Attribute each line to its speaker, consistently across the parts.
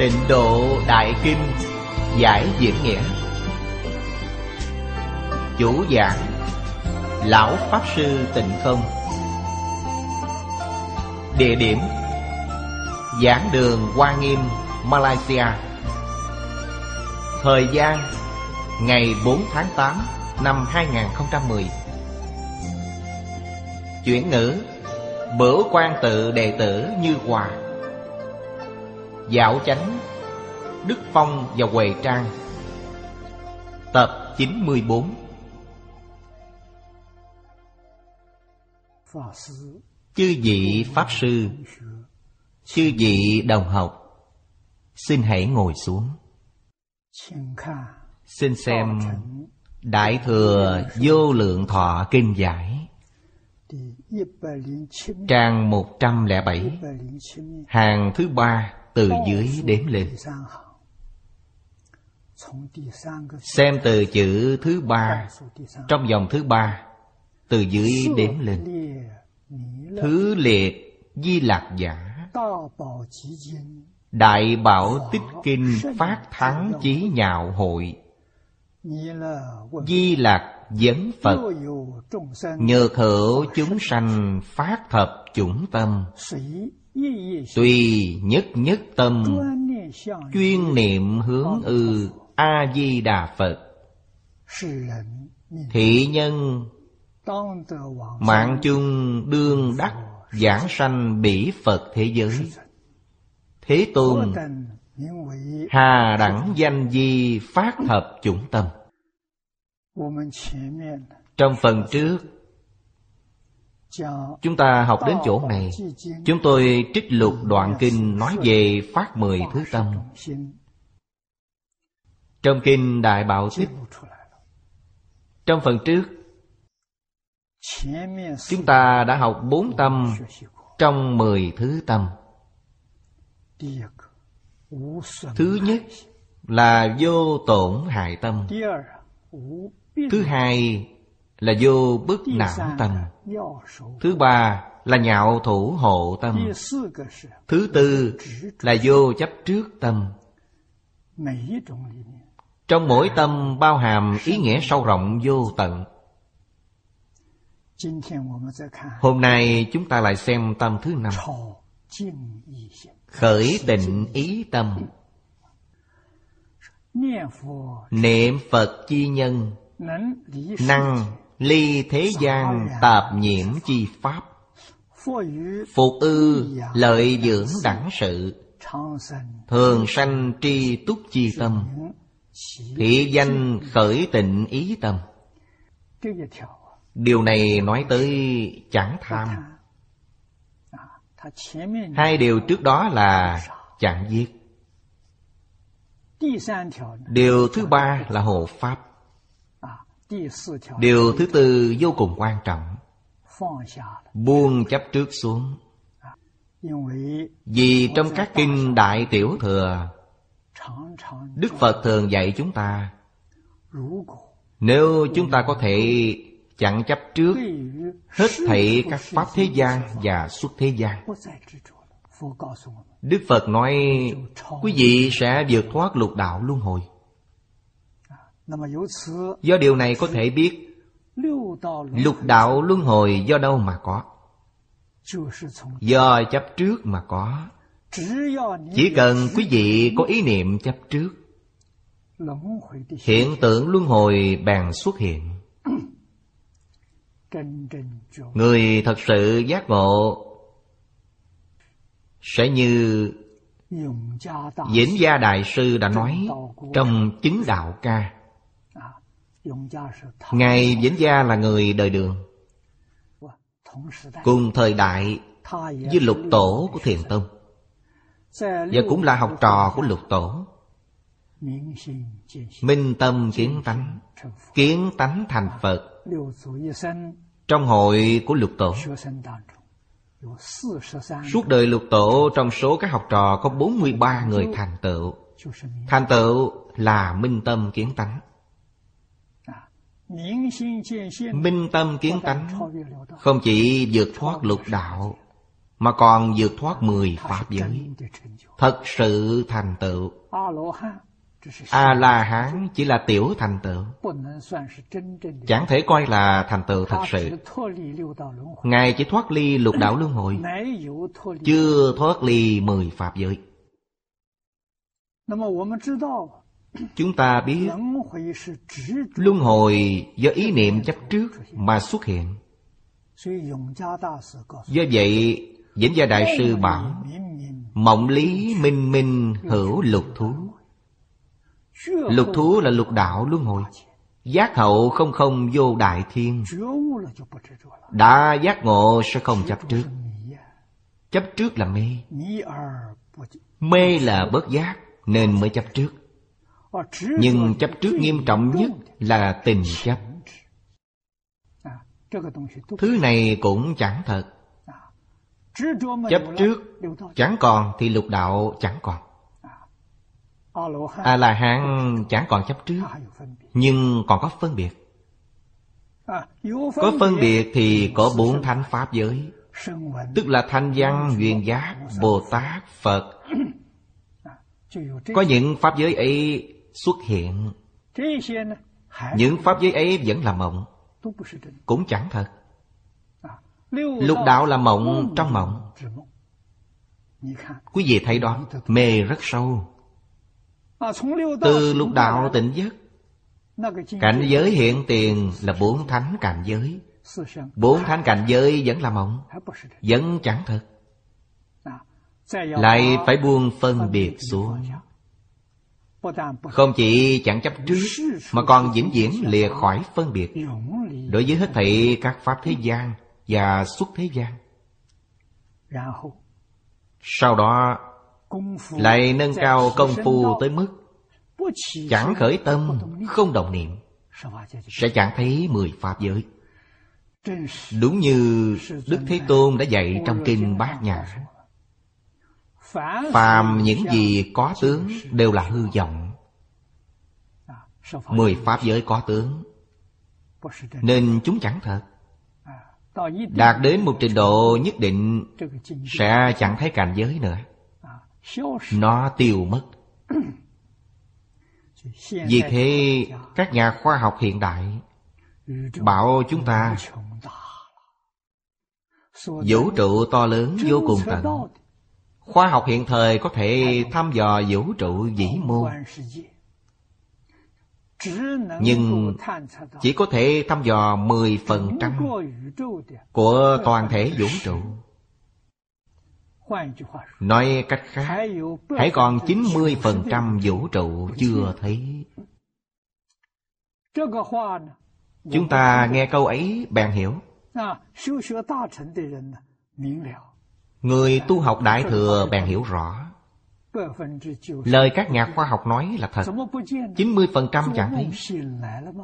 Speaker 1: Tịnh độ Đại Kinh Giải diễn nghĩa. Chủ giảng Lão Pháp Sư Tịnh Không. Địa điểm Giảng đường Hoa Nghiêm, Malaysia. Thời gian Ngày 4 tháng 8 năm 2010 Chuyển ngữ Bửu quan tự đệ tử Như Hòa. Dạo chánh, Đức Phong và Huệ Trang. Tập 94 Chư vị Pháp Sư, Chư vị đồng học, Xin hãy ngồi xuống. Xin xem Đại Thừa Vô Lượng Thọ Kinh Giải, Trang 107 Hàng thứ ba từ dưới đếm lên. Xem từ chữ thứ ba Trong dòng thứ ba, Từ dưới đếm lên. Thứ liệt Di Lạc Giả. Đại Bảo Tích Kinh Phát Thắng Chí Nhạo Hội. Di Lạc Vấn Phật. Nhược hữu chúng sanh phát thập chủng tâm. Tùy nhất nhất tâm Chuyên niệm hướng ư A-di-đà Phật. Thị nhân Mạng chung đương đắc Giảng sanh bỉ Phật thế giới. Thế Tôn Hà đẳng danh di phát thập chủng tâm. Trong phần trước Chúng ta học đến chỗ này. Chúng tôi trích lục đoạn kinh nói về phát mười thứ tâm. Trong kinh Đại Bảo Tích, Trong phần trước, Chúng ta đã học bốn tâm Trong mười thứ tâm. Thứ nhất là vô tổn hại tâm. Thứ hai là vô bất não tâm. Thứ ba là nhạo thủ hộ tâm. Thứ tư là vô chấp trước tâm. Trong mỗi tâm bao hàm ý nghĩa sâu rộng vô tận. Hôm nay chúng ta lại xem tâm thứ năm. Khởi tịnh ý tâm. Niệm Phật. Chi nhân. Năng ly thế gian tạp nhiễm chi pháp. Phục ư, lợi dưỡng đẳng sự. Thường sanh tri túc chi tâm. Thị danh khởi tịnh ý tâm. Điều này nói tới chẳng tham. Hai điều trước đó là chẳng giết. Điều thứ ba là hộ pháp. Điều thứ tư vô cùng quan trọng. Buông chấp trước xuống. Vì trong các kinh Đại Tiểu Thừa Đức Phật thường dạy chúng ta Nếu chúng ta có thể chẳng chấp trước Hết thảy các pháp thế gian và xuất thế gian. Đức Phật nói Quý vị sẽ vượt thoát lục đạo luân hồi Do điều này có thể biết Lục đạo luân hồi do đâu mà có? Do chấp trước mà có. Chỉ cần quý vị có ý niệm chấp trước. Hiện tượng luân hồi bèn xuất hiện. Người thật sự giác ngộ Sẽ như Diễn Gia Đại Sư đã nói Trong chứng đạo ca Ngài Vĩnh Gia là người đời đường. Cùng thời đại với lục tổ của Thiền Tông, Và cũng là học trò của lục tổ. Minh tâm kiến tánh Kiến tánh thành Phật Trong hội của lục tổ. Suốt đời lục tổ trong số các học trò có 43 người thành tựu. Thành tựu là minh tâm kiến tánh. Minh tâm kiến tánh Không chỉ vượt thoát lục đạo Mà còn vượt thoát mười Pháp giới Thật sự thành tựu A-la-hán chỉ là tiểu thành tựu Chẳng thể coi là thành tựu thật sự Ngài chỉ thoát ly lục đạo luân hồi Chưa thoát ly mười Pháp giới Chúng ta biết Luân hồi do ý niệm chấp trước mà xuất hiện. Do vậy diễn Gia Đại Sư bảo, Mộng lý minh minh hữu lục thú. Lục thú là lục đạo luân hồi, Giác hậu không không vô đại thiên. Đã giác ngộ sẽ không chấp trước. Chấp trước là mê. Mê là bớt giác Nên mới chấp trước. Nhưng chấp trước nghiêm trọng nhất là tình chấp. Thứ này cũng chẳng thật. Chấp trước chẳng còn thì lục đạo chẳng còn. A-la-hán chẳng còn chấp trước Nhưng còn có phân biệt. Có phân biệt thì có bốn thánh pháp giới. Tức là thanh văn, duyên giác, Bồ Tát, Phật. Có những pháp giới ấy xuất hiện. Những pháp giới ấy vẫn là mộng. Cũng chẳng thật. Lục đạo là mộng trong mộng. Quý vị thấy đó Mê rất sâu. Từ lục đạo tỉnh giấc Cảnh giới hiện tiền là bốn thánh cảnh giới. Bốn thánh cảnh giới vẫn là mộng Vẫn chẳng thật. Lại phải buông phân biệt xuống không chỉ chẳng chấp trước, Mà còn vĩnh viễn lìa khỏi phân biệt. Đối với hết thảy các pháp thế gian Và xuất thế gian. Sau đó, Lại nâng cao công phu tới mức Chẳng khởi tâm, Không đồng niệm, Sẽ chẳng thấy mười pháp giới. Đúng như Đức Thế Tôn đã dạy trong Kinh Bát Nhã. Phàm những gì có tướng đều là hư vọng. Mười pháp giới có tướng, Nên chúng chẳng thật. Đạt đến một trình độ nhất định Sẽ chẳng thấy cảnh giới nữa. Nó tiêu mất. Vì thế, các nhà khoa học hiện đại Bảo chúng ta, Vũ trụ to lớn vô cùng tận. Khoa học hiện thời có thể thăm dò vũ trụ vĩ mô. Nhưng chỉ có thể thăm dò 10% của toàn thể vũ trụ. Nói cách khác, Hãy còn 90% vũ trụ chưa thấy. Chúng ta nghe câu ấy, bèn hiểu. Người tu học Đại Thừa bèn hiểu rõ. Lời các nhà khoa học nói là thật. 90% chẳng thấy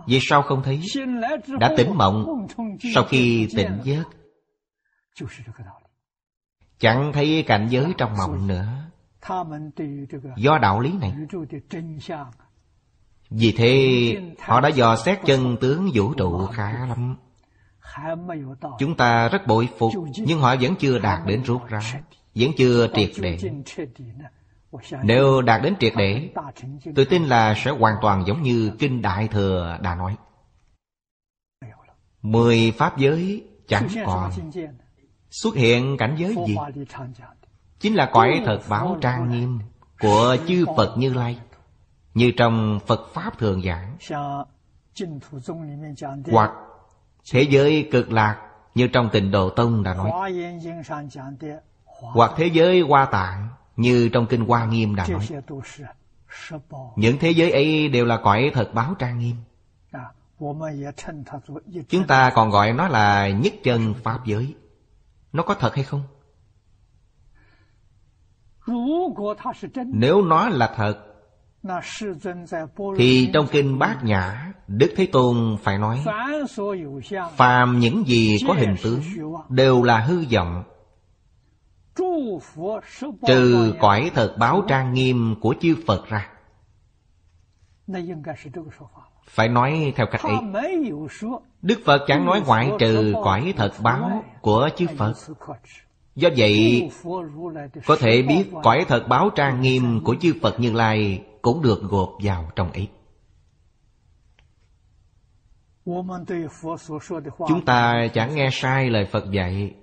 Speaker 1: Vì sao không thấy? Đã tỉnh mộng Sau khi tỉnh giấc. Chẳng thấy cảnh giới trong mộng nữa. Do đạo lý này. Vì thế, họ đã dò xét chân tướng vũ trụ khá lắm. Chúng ta rất bội phục Nhưng họ vẫn chưa đạt đến rút ra Vẫn chưa triệt để. Nếu đạt đến triệt để Tôi tin là sẽ hoàn toàn giống như Kinh Đại Thừa đã nói. Mười Pháp giới chẳng còn. Xuất hiện cảnh giới gì? Chính là cõi thật báo trang nghiêm Của chư Phật Như Lai Như trong Phật Pháp thường giảng. Hoặc Thế giới cực lạc Như trong tịnh Độ Tông đã nói. Hoặc thế giới hoa tạng Như trong Kinh Hoa Nghiêm đã nói. Những thế giới ấy đều là cõi thật báo trang nghiêm. Chúng ta còn gọi nó là nhất chân Pháp giới. Nó có thật hay không? Nếu nó là thật, thì trong kinh Bát Nhã Đức Thế Tôn phải nói, Phàm những gì có hình tướng Đều là hư vọng. Trừ cõi thật báo trang nghiêm của chư Phật ra. Phải nói theo cách ấy, Đức Phật chẳng nói ngoại trừ cõi thật báo của chư Phật. Do vậy, Có thể biết cõi thật báo trang nghiêm Của chư Phật Như Lai Cũng được gộp vào trong ấy. Chúng ta chẳng nghe sai lời Phật dạy.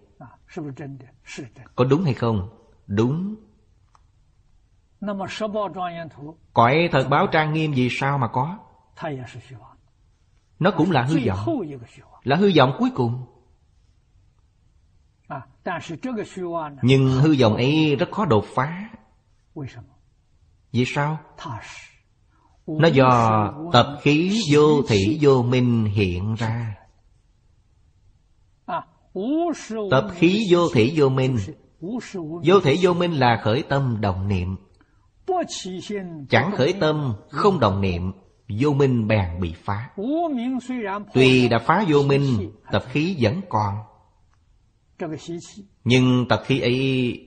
Speaker 1: Có đúng hay không? Đúng. Cõi thật báo trang nghiêm gì sao mà có? Nó cũng là hư vọng. Là hư vọng cuối cùng. Nhưng hư vọng ấy rất khó đột phá. Vì sao? Nó do tập khí vô thị vô minh hiện ra. Tập khí vô thị vô minh. Vô thị vô minh là khởi tâm đồng niệm. Chẳng khởi tâm, không đồng niệm, Vô minh bèn bị phá. Tuy đã phá vô minh, Tập khí vẫn còn. Nhưng tập khí ấy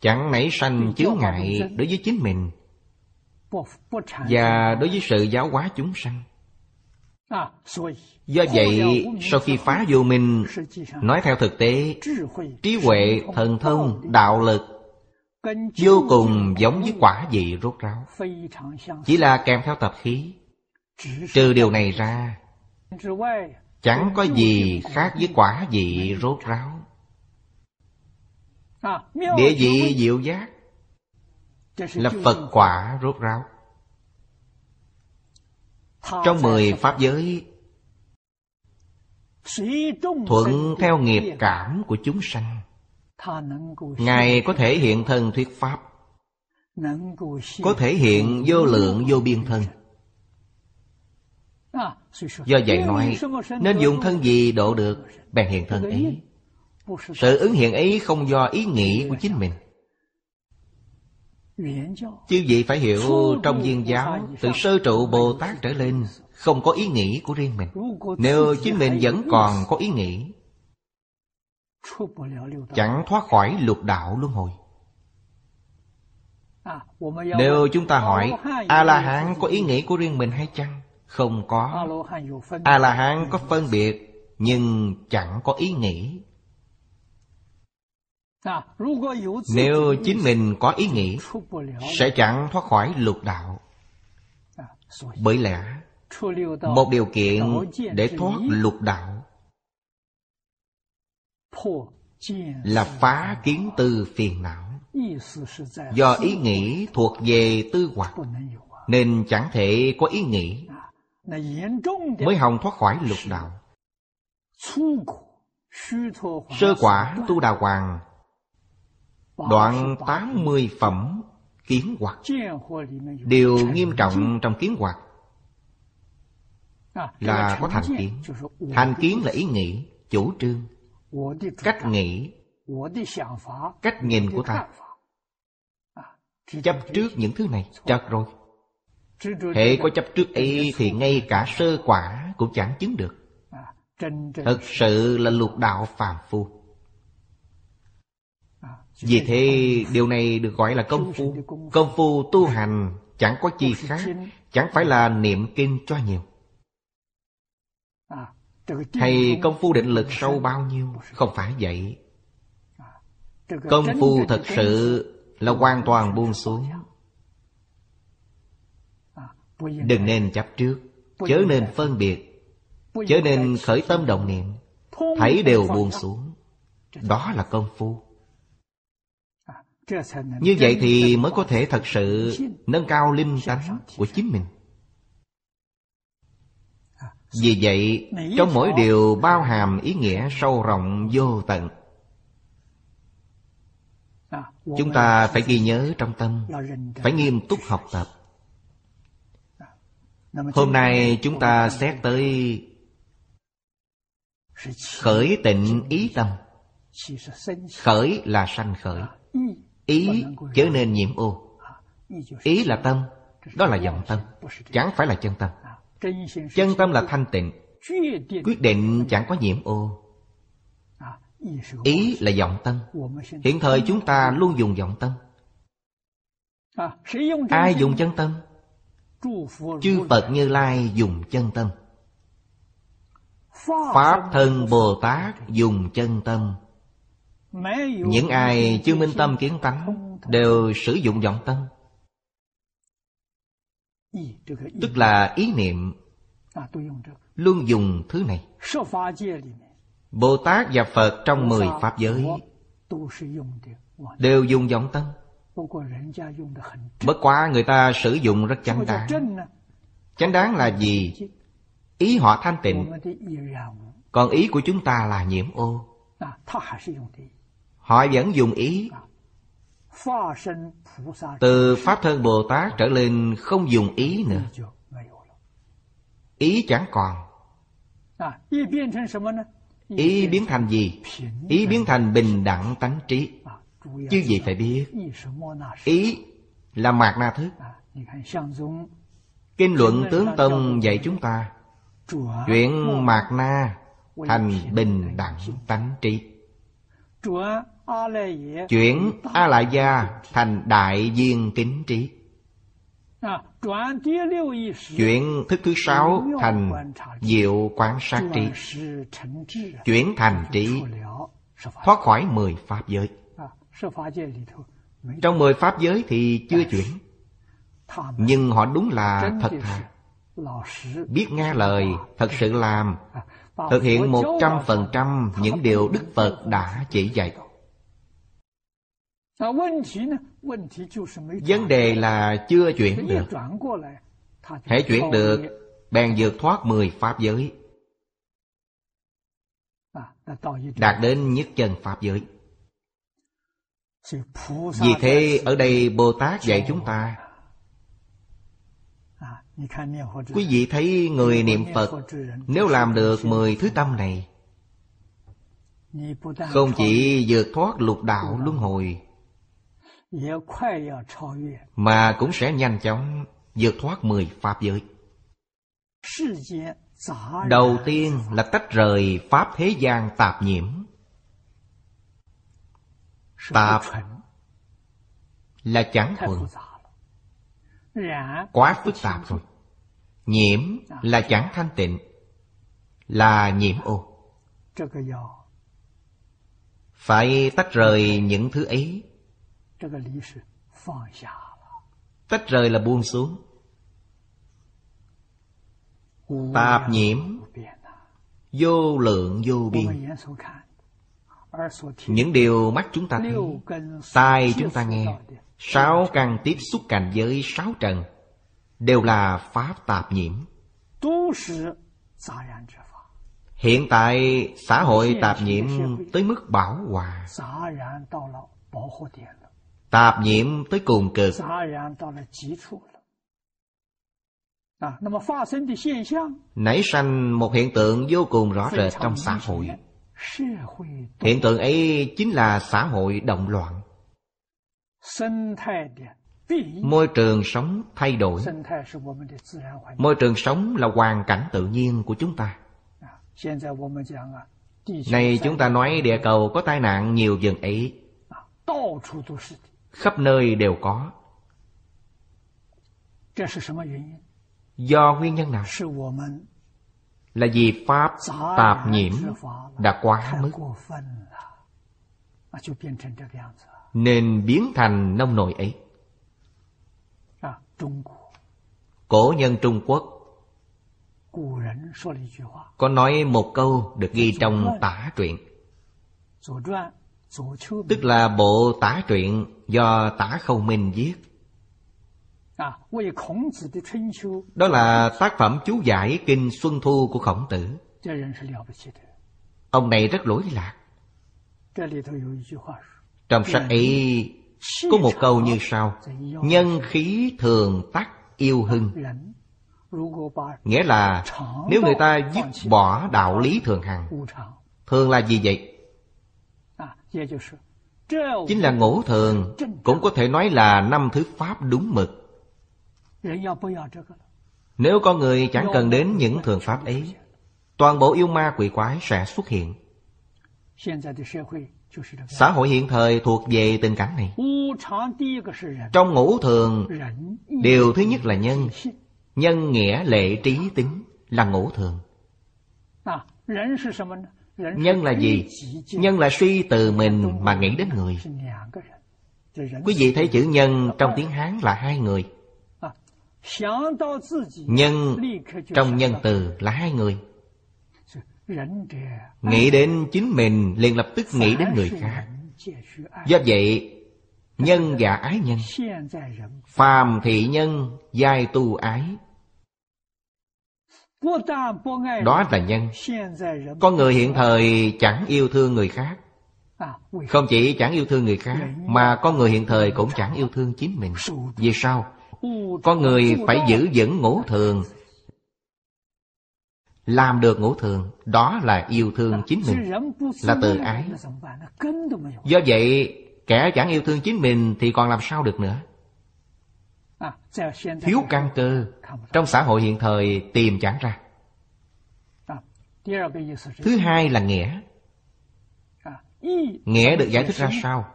Speaker 1: Chẳng nảy sanh chướng ngại đối với chính mình. Và đối với sự giáo hóa chúng sanh Do vậy, sau khi phá vô minh, nói theo thực tế, trí huệ, thần thông, đạo lực vô cùng giống với quả vị rốt ráo. Chỉ là kèm theo tập khí. Trừ điều này ra, chẳng có gì khác với quả vị rốt ráo. Địa vị diệu giác là Phật quả rốt ráo. Trong mười Pháp giới Thuận theo nghiệp cảm của chúng sanh. Ngài có thể hiện thân thuyết Pháp. Có thể hiện vô lượng vô biên thân. Do vậy nói Nên dùng thân gì độ được Bèn hiện thân ấy. Sự ứng hiện ấy không do ý nghĩ của chính mình Chư vị phải hiểu trong viên giáo Từ sơ trụ Bồ Tát trở lên Không có ý nghĩ của riêng mình. Nếu chính mình vẫn còn có ý nghĩ Chẳng thoát khỏi lục đạo luân hồi. Nếu chúng ta hỏi A-la-hán có ý nghĩ của riêng mình hay chăng? Không có. A-la-hán có phân biệt Nhưng chẳng có ý nghĩ nếu chính mình có ý nghĩ Sẽ chẳng thoát khỏi lục đạo. Bởi lẽ Một điều kiện để thoát lục đạo Là phá kiến tư phiền não. Do ý nghĩ thuộc về tư hoặc Nên chẳng thể có ý nghĩ Mới hòng thoát khỏi lục đạo. Sơ quả tu đà hoàng Đoạn 80 phẩm kiến hoạt. Điều nghiêm trọng trong kiến hoạt Là có thành kiến. Thành kiến là ý nghĩ, chủ trương Cách nghĩ Cách nhìn của ta. Chấp trước những thứ này Chật rồi. Hệ có chấp trước ấy Thì ngay cả sơ quả cũng chẳng chứng được. Thật sự là lục đạo phàm phu vì thế, điều này được gọi là công phu. Công phu tu hành chẳng có chi khác, Chẳng phải là niệm kinh cho nhiều. Hay công phu định lực sâu bao nhiêu? Không phải vậy. Công phu thật sự là hoàn toàn buông xuống. Đừng nên chấp trước, Chớ nên phân biệt, Chớ nên khởi tâm động niệm. Thấy đều buông xuống. Đó là công phu như vậy thì mới có thể thật sự nâng cao linh tánh của chính mình. Vì vậy trong mỗi điều bao hàm ý nghĩa sâu rộng vô tận chúng ta phải ghi nhớ trong tâm phải nghiêm túc học tập. Hôm nay chúng ta xét tới khởi tịnh ý tâm. Khởi là sanh khởi Ý chớ nên nhiễm ô. Ý là tâm, Đó là vọng tâm, Chẳng phải là chân tâm. Chân tâm là thanh tịnh, Quyết định chẳng có nhiễm ô. Ý là vọng tâm, Hiện thời chúng ta luôn dùng vọng tâm. Ai dùng chân tâm? Chư Phật Như Lai dùng chân tâm. Pháp thân Bồ Tát dùng chân tâm. Những ai chưa minh tâm kiến tánh Đều sử dụng vọng tâm. Tức là ý niệm Luôn dùng thứ này. Bồ Tát và Phật trong mười Pháp giới Đều dùng vọng tâm. Bất quá người ta sử dụng rất chánh đáng. Chánh đáng là gì? Ý họ thanh tịnh, Còn ý của chúng ta là nhiễm ô. Họ vẫn dùng ý. Từ Pháp thân Bồ Tát trở lên không dùng ý nữa. Ý chẳng còn. Ý biến thành gì? Ý biến thành bình đẳng tánh trí. Chứ gì phải biết? Ý là mạt na thức. Kinh luận tướng tông dạy chúng ta, Chuyển mạt na thành bình đẳng tánh trí. Chuyển A Lại Gia thành đại viên kính trí. Chuyển thức thứ sáu thành diệu quán sát trí. Chuyển thành trí. Thoát khỏi mười pháp giới. Trong mười pháp giới thì chưa chuyển. Nhưng họ đúng là thật thà. Biết nghe lời, thật sự làm. Thực hiện một trăm phần trăm những điều Đức Phật đã chỉ dạy Vấn đề là chưa chuyển được. Hãy chuyển được Bèn vượt thoát mười Pháp giới. Đạt đến nhất chân Pháp giới. Vì thế ở đây Bồ Tát dạy chúng ta. Quý vị thấy người niệm Phật Nếu làm được mười thứ tâm này. Không chỉ vượt thoát lục đạo luân hồi Mà cũng sẽ nhanh chóng vượt thoát mười Pháp giới. Đầu tiên là tách rời Pháp thế gian tạp nhiễm. Tạp là chẳng thuận Quá phức tạp rồi. Nhiễm là chẳng thanh tịnh Là nhiễm ô. Phải tách rời những thứ ấy Tách rời là buông xuống. Tạp nhiễm. Vô lượng vô biên. Những điều mắt chúng ta thấy Tai chúng ta nghe Sáu căn tiếp xúc cảnh giới sáu trần Đều là pháp tạp nhiễm. Hiện tại xã hội tạp nhiễm tới mức bảo hòa Tạp nhiễm tới cùng cực Nảy sanh một hiện tượng vô cùng rõ rệt trong xã hội. Hiện tượng ấy chính là xã hội động loạn. Môi trường sống thay đổi. Môi trường sống là hoàn cảnh tự nhiên của chúng ta. Này chúng ta nói địa cầu có tai nạn nhiều dần ấy Khắp nơi đều có. Do nguyên nhân nào? Là vì Pháp tạp nhiễm đã quá mức. Nên biến thành nông nổi ấy. Cổ nhân Trung Quốc. Có nói một câu được ghi trong tả truyện Tức là bộ tả truyện do tả khâu minh viết. Đó là tác phẩm chú giải Kinh Xuân Thu của Khổng Tử. Ông này rất lỗi lạc. Trong sách ấy có một câu như sau Nhân khí thường tắc yêu hưng. Nghĩa là Nếu người ta dứt bỏ đạo lý thường hằng Thường là gì vậy? Chính là ngũ thường, Cũng có thể nói là năm thứ Pháp đúng mực. Nếu có người chẳng cần đến những thường Pháp ấy, Toàn bộ yêu ma quỷ quái sẽ xuất hiện. Xã hội hiện thời thuộc về tình cảnh này. Trong ngũ thường, Điều thứ nhất là nhân. Nhân nghĩa, lệ, trí, tính Là ngũ thường. Nhân là gì? Nhân là suy từ mình mà nghĩ đến người. Quý vị thấy chữ nhân trong tiếng Hán là hai người. Nhân trong nhân từ là hai người. Nghĩ đến chính mình liền lập tức nghĩ đến người khác. Do vậy, Nhân và ái nhân. Phàm thị nhân, Giai tu ái. Đó là nhân. Con người hiện thời chẳng yêu thương người khác. Không chỉ chẳng yêu thương người khác Mà con người hiện thời cũng chẳng yêu thương chính mình. Vì sao? Con người phải giữ vững ngũ thường Làm được ngũ thường. Đó là yêu thương chính mình Là tự ái. Do vậy Kẻ chẳng yêu thương chính mình Thì còn làm sao được nữa Thiếu căn cơ. Trong xã hội hiện thời tìm chẳng ra. Thứ hai là nghĩa Nghĩa được giải thích ra sao?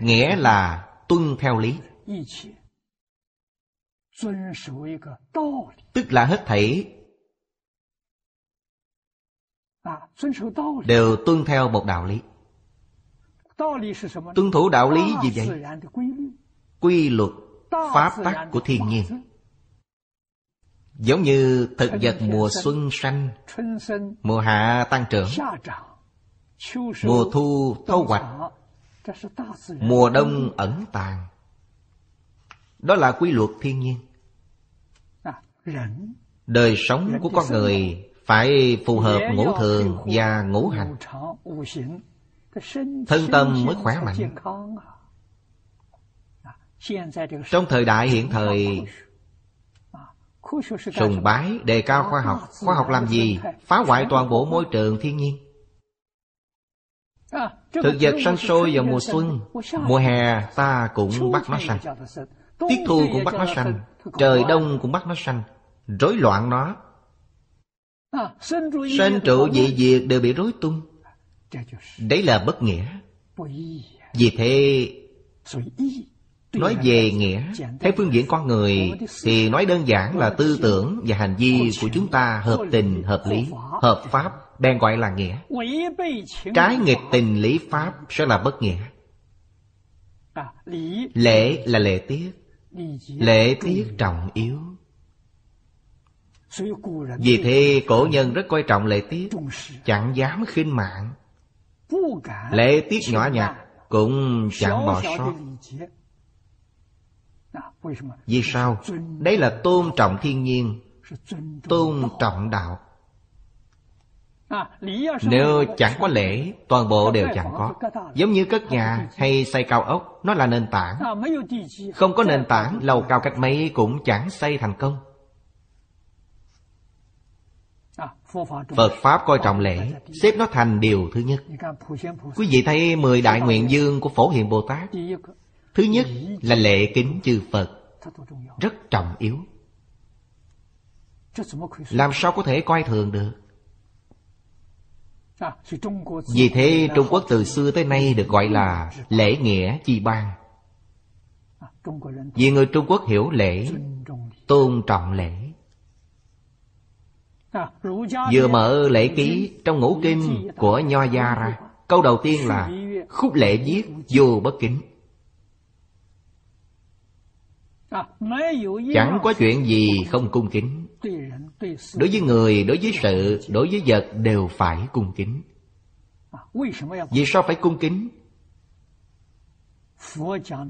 Speaker 1: Nghĩa là tuân theo lý. Tức là hết thảy Đều tuân theo một đạo lý. Tuân thủ đạo lý gì vậy? Quy luật, pháp tắc của thiên nhiên. Giống như thực vật mùa xuân sanh Mùa hạ tăng trưởng, Mùa thu thu hoạch, Mùa đông ẩn tàng. Đó là quy luật thiên nhiên. Đời sống của con người Phải phù hợp ngũ thường và ngũ hành. Thân tâm mới khỏe mạnh. Trong thời đại hiện thời Sùng bái, đề cao khoa học. Khoa học làm gì? Phá hoại toàn bộ môi trường thiên nhiên. Thực vật sanh sôi vào mùa xuân. Mùa hè ta cũng bắt nó sanh. Tiết thu cũng bắt nó sanh. Trời đông cũng bắt nó sanh. Rối loạn nó. Sanh trụ dị diệt đều bị rối tung. Đấy là bất nghĩa. Vì thế Nói về nghĩa Theo phương diện con người Thì nói đơn giản là tư tưởng Và hành vi của chúng ta hợp tình, hợp lý Hợp pháp Bèn gọi là nghĩa. Trái nghịch tình lý pháp Sẽ là bất nghĩa. Lễ là lệ tiết Lễ tiết trọng yếu. Vì thế cổ nhân rất coi trọng lễ tiết Chẳng dám khinh mạng. Lễ tiết nhỏ nhặt Cũng chẳng bỏ sót Vì sao? Đấy là tôn trọng thiên nhiên Tôn trọng đạo。Nếu chẳng có lễ Toàn bộ đều chẳng có。Giống như cất nhà hay xây cao ốc Nó là nền tảng。Không có nền tảng Lầu cao cách mấy cũng chẳng xây thành công。Phật Pháp coi trọng lễ Xếp nó thành điều thứ nhất。Quý vị thấy mười đại nguyện dương của Phổ Hiền Bồ Tát Thứ nhất là lễ kính chư Phật, Rất trọng yếu. Làm sao có thể coi thường được? Vì thế Trung Quốc từ xưa tới nay được gọi là lễ nghĩa chi bang. Vì người Trung Quốc hiểu lễ, Tôn trọng lễ. Vừa mở lễ ký trong ngũ kinh của Nho Gia ra, Câu đầu tiên là Khúc lễ viết vô bất kính. Chẳng có chuyện gì không cung kính. Đối với người, đối với sự, đối với vật đều phải cung kính. Vì sao phải cung kính?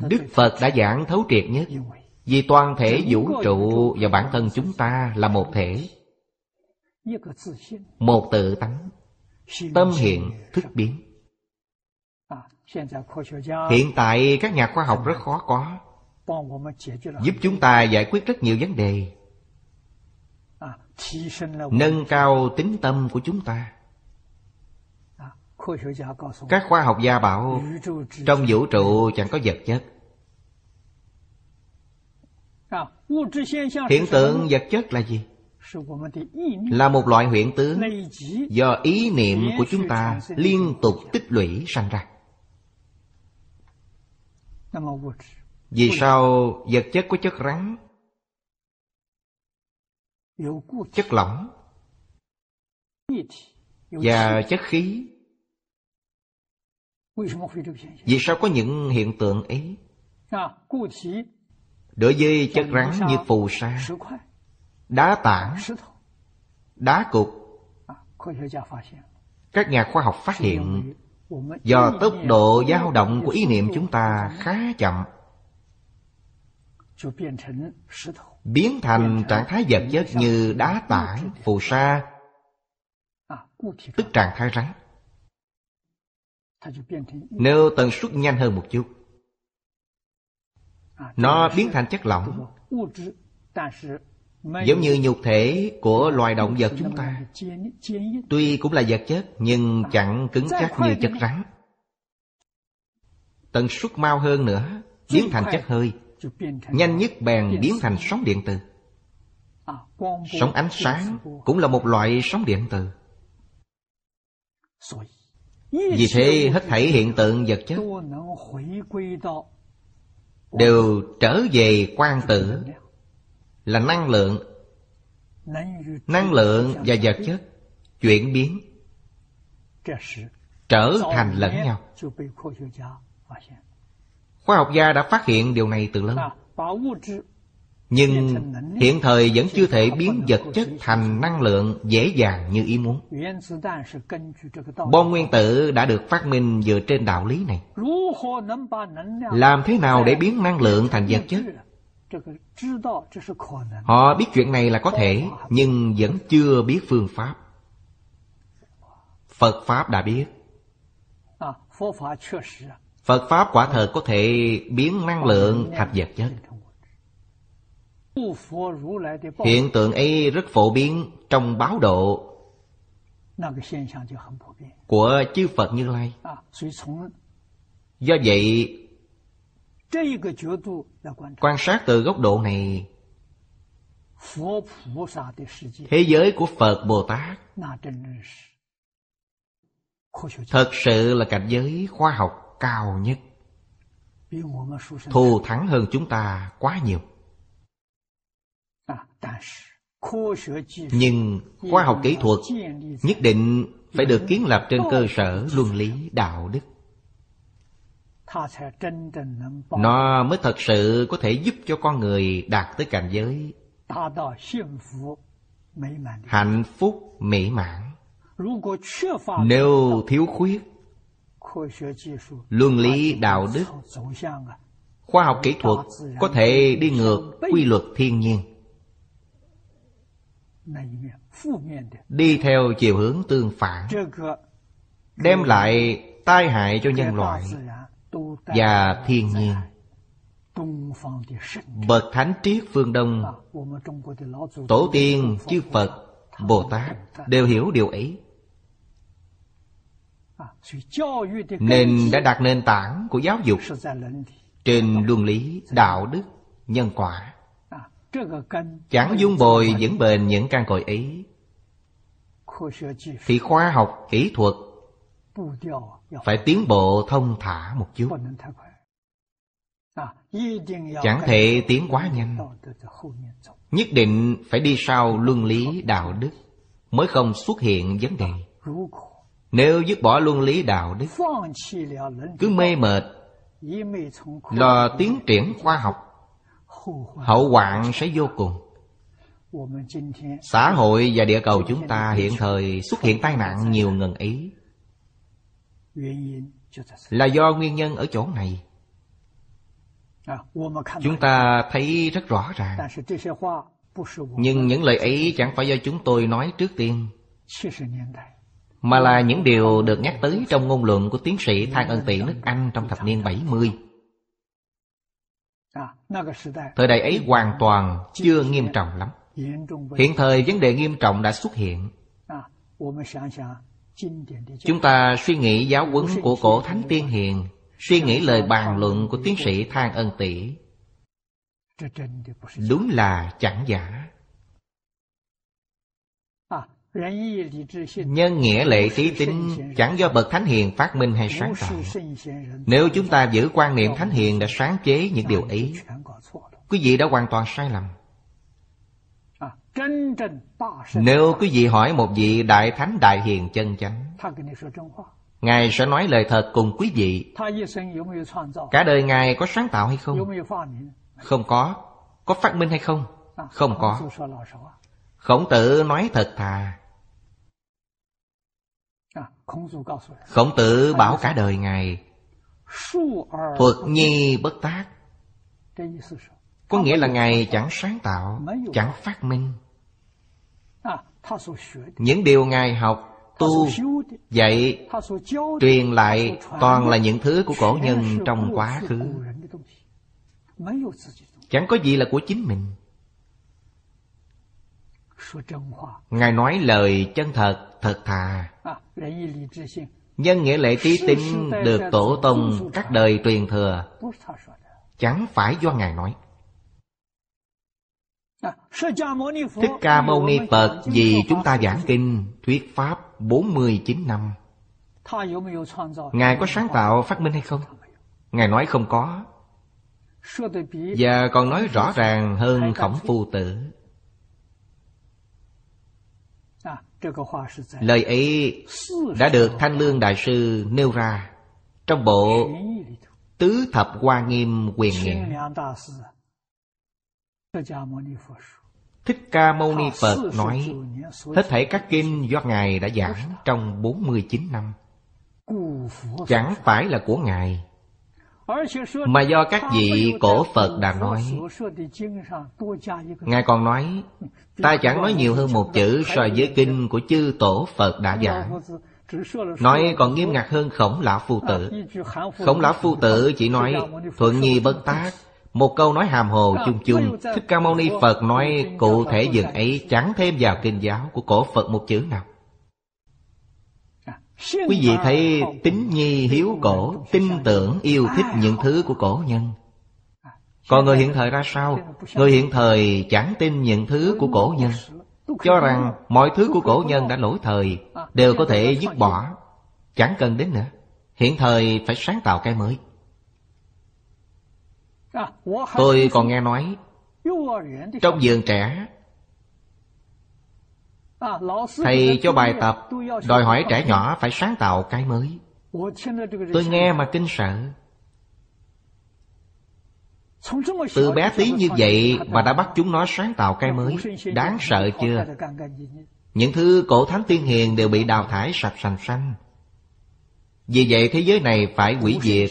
Speaker 1: Đức Phật đã giảng thấu triệt nhất. Vì toàn thể vũ trụ và bản thân chúng ta là một thể. Một tự tánh. Tâm hiện thức biến. Hiện tại các nhà khoa học rất khó có giúp chúng ta giải quyết rất nhiều vấn đề. Nâng cao tính tâm của chúng ta. Các khoa học gia bảo trong vũ trụ chẳng có vật chất. Hiện tượng vật chất là gì? Là một loại huyện tướng do ý niệm của chúng ta liên tục tích lũy sanh ra vì sao vật chất có chất rắn, chất lỏng Và chất khí? Vì sao có những hiện tượng ấy? Đối với chất rắn như phù sa, Đá tảng, Đá cục, Các nhà khoa học phát hiện Do tốc độ dao động của ý niệm chúng ta khá chậm. Biến thành trạng thái vật chất như đá tảng, phù sa Tức trạng thái rắn。Nếu tần suất nhanh hơn một chút。Nó biến thành chất lỏng。Giống như nhục thể của loài động vật chúng ta Tuy cũng là vật chất Nhưng chẳng cứng chắc như chất rắn。Tần suất mau hơn nữa Biến thành chất hơi Nhanh nhất bèn biến thành sóng điện từ. Sóng ánh sáng cũng là một loại sóng điện từ. Vì thế hết thảy hiện tượng vật chất Đều trở về quan tử. Là năng lượng. Năng lượng và vật chất Chuyển biến. Trở thành lẫn nhau Khoa học gia đã phát hiện điều này từ lâu. Nhưng hiện thời vẫn chưa thể biến vật chất thành năng lượng dễ dàng như ý muốn. Bom nguyên tử đã được phát minh dựa trên đạo lý này. Làm thế nào để biến năng lượng thành vật chất? Họ biết chuyện này là có thể, Nhưng vẫn chưa biết phương pháp. Phật Pháp đã biết. Phật Pháp quả thật có thể biến năng lượng thành vật chất Hiện tượng ấy rất phổ biến trong báo độ của chư Phật Như Lai. Do vậy, quan sát từ góc độ này, thế giới của Phật Bồ Tát thật sự là cảnh giới khoa học cao nhất. thù thắng hơn chúng ta quá nhiều. nhưng khoa học kỹ thuật nhất định phải được kiến lập trên cơ sở luân lý đạo đức. nó mới thật sự có thể giúp cho con người đạt tới cảnh giới hạnh phúc mỹ mãn. Nếu thiếu khuyết luân lý đạo đức khoa học kỹ thuật có thể đi ngược quy luật thiên nhiên đi theo chiều hướng tương phản đem lại tai hại cho nhân loại và thiên nhiên。bậc thánh triết phương đông tổ tiên chư phật bồ tát đều hiểu điều ấy nên đã đặt nền tảng của giáo dục trên luân lý đạo đức, nhân quả. Chẳng dung bồi vững bền những căn cội ấy. Thì khoa học, kỹ thuật phải tiến bộ thông thả một chút. Chẳng thể tiến quá nhanh. Nhất định phải đi sau luân lý đạo đức mới không xuất hiện vấn đề nếu dứt bỏ luân lý đạo đức Cứ mê mệt Lo tiến triển khoa học Hậu hoạn sẽ vô cùng. Xã hội và địa cầu chúng ta hiện thời xuất hiện tai nạn nhiều ngần ấy Là do nguyên nhân ở chỗ này. Chúng ta thấy rất rõ ràng. Nhưng những lời ấy chẳng phải do chúng tôi nói trước tiên mà là những điều được nhắc tới trong ngôn luận của tiến sĩ Thang Ân Tị nước Anh trong thập niên 70. Thời đại ấy hoàn toàn chưa nghiêm trọng lắm. Hiện thời vấn đề nghiêm trọng đã xuất hiện. Chúng ta suy nghĩ giáo huấn của cổ Thánh Tiên Hiền, suy nghĩ lời bàn luận của tiến sĩ Thang Ân Tị. Đúng là chẳng giả. Nhân nghĩa lệ trí tính chẳng do bậc thánh hiền phát minh hay sáng tạo. Nếu chúng ta giữ quan niệm thánh hiền đã sáng chế những điều ấy Quý vị đã hoàn toàn sai lầm. Nếu quý vị hỏi một vị Đại Thánh Đại Hiền chân chánh Ngài sẽ nói lời thật cùng quý vị. Cả đời Ngài có sáng tạo hay không? Không có. Có phát minh hay không? Không có. Khổng tử nói thật thà Khổng tử bảo cả đời Ngài Thuật nhi bất tác. Có nghĩa là Ngài chẳng sáng tạo Chẳng phát minh. Những điều Ngài học Tu Dạy Truyền lại Toàn là những thứ của cổ nhân trong quá khứ. Chẳng có gì là của chính mình Ngài nói lời chân thật, thật thà. Nhân nghĩa lệ trí tính được tổ tông các đời truyền thừa. Chẳng phải do Ngài nói. Thích Ca Mâu Ni Phật vì chúng ta giảng kinh Thuyết Pháp 49 năm. Ngài có sáng tạo phát minh hay không? Ngài nói không có. Và còn nói rõ ràng hơn khổng phu tử Lời ấy đã được Thanh Lương Đại Sư nêu ra Trong bộ Tứ Thập Hoa Nghiêm Quyền Nghĩa Thích Ca Mâu Ni Phật nói Hết thảy các kinh do Ngài đã giảng trong 49 năm. Chẳng phải là của Ngài Mà do các vị cổ Phật đã nói。Ngài còn nói Ta chẳng nói nhiều hơn một chữ so với kinh của chư tổ Phật đã giảng。Nói còn nghiêm ngặt hơn khổng lão phu tử。Khổng lão phu tử chỉ nói Thuận nhi bất tác。Một câu nói hàm hồ chung chung Thích Ca Mâu Ni Phật nói cụ thể dừng ấy Chẳng thêm vào kinh giáo của cổ Phật một chữ nào Quý vị thấy tính nhi hiếu cổ, Tin tưởng yêu thích những thứ của cổ nhân. Còn người hiện thời ra sao? Người hiện thời chẳng tin những thứ của cổ nhân. Cho rằng mọi thứ của cổ nhân đã lỗi thời, Đều có thể dứt bỏ. Chẳng cần đến nữa. Hiện thời phải sáng tạo cái mới. Tôi còn nghe nói, Trong vườn trẻ Thầy cho bài tập Đòi hỏi trẻ nhỏ phải sáng tạo cái mới. Tôi nghe mà kinh sợ. Từ bé tí như vậy mà đã bắt chúng nó sáng tạo cái mới. Đáng sợ chưa? Những thứ cổ thánh tiên hiền đều bị đào thải sạch sành xanh. Vì vậy thế giới này phải hủy diệt.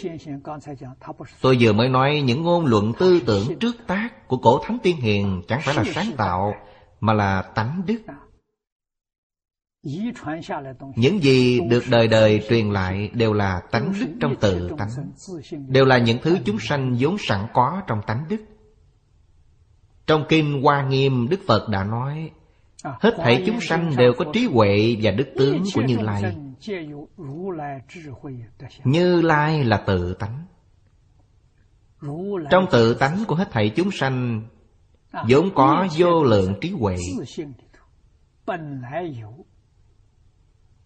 Speaker 1: Tôi vừa mới nói những ngôn luận tư tưởng trước tác Của cổ thánh tiên hiền chẳng phải là sáng tạo Mà là tánh đức những gì được đời đời truyền lại đều là tánh đức trong tự tánh. Đều là những thứ chúng sanh vốn sẵn có trong tánh đức. Trong Kinh Hoa Nghiêm Đức Phật đã nói Hết thảy chúng sanh đều có trí huệ và đức tướng của Như Lai. Như Lai là tự tánh. Trong tự tánh của hết thảy chúng sanh vốn có vô lượng trí huệ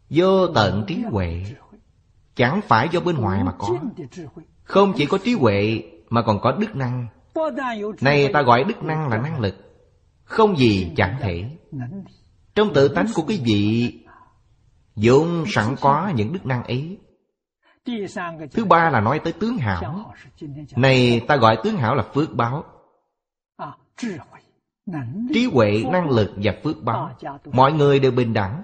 Speaker 1: Vô tận trí huệ. Chẳng phải do bên ngoài mà có. Không chỉ có trí huệ Mà còn có đức năng. Này ta gọi đức năng là năng lực. Không gì chẳng thể. Trong tự tánh của quý vị vốn sẵn có những đức năng ấy. Thứ ba là nói tới tướng hảo. Này ta gọi tướng hảo là phước báo. Trí huệ, năng lực và phước báo. Mọi người đều bình đẳng.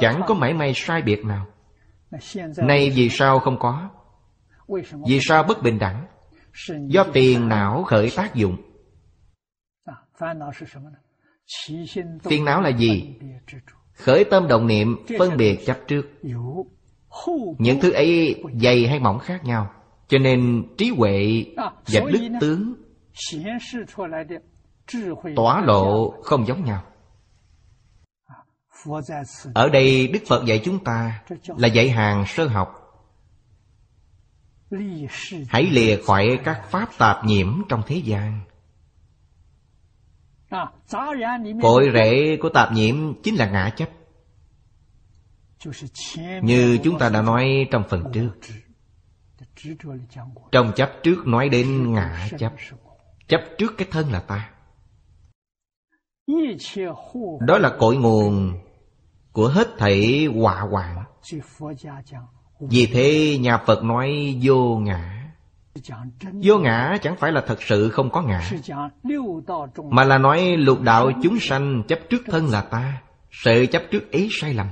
Speaker 1: Chẳng có mảy may sai biệt nào。Nay vì sao không có？Vì sao bất bình đẳng？Do tiền não khởi tác dụng。Phiền não là gì? Khởi tâm động niệm phân biệt chấp trước。Những thứ ấy dày hay mỏng khác nhau Cho nên trí huệ và đức tướng Tỏa lộ không giống nhau ở đây Đức Phật dạy chúng ta Là dạy hàng sơ học. Hãy lìa khỏi các pháp tạp nhiễm trong thế gian. Cội rễ của tạp nhiễm chính là ngã chấp. Như chúng ta đã nói trong phần trước. Trong chấp trước nói đến ngã chấp. Chấp trước cái thân là ta. Đó là cội nguồn của hết thảy họa hoạn. Vì thế nhà Phật nói vô ngã. Vô ngã chẳng phải là thật sự không có ngã, Mà là nói lục đạo chúng sanh chấp trước thân là ta Sự chấp trước ấy sai lầm.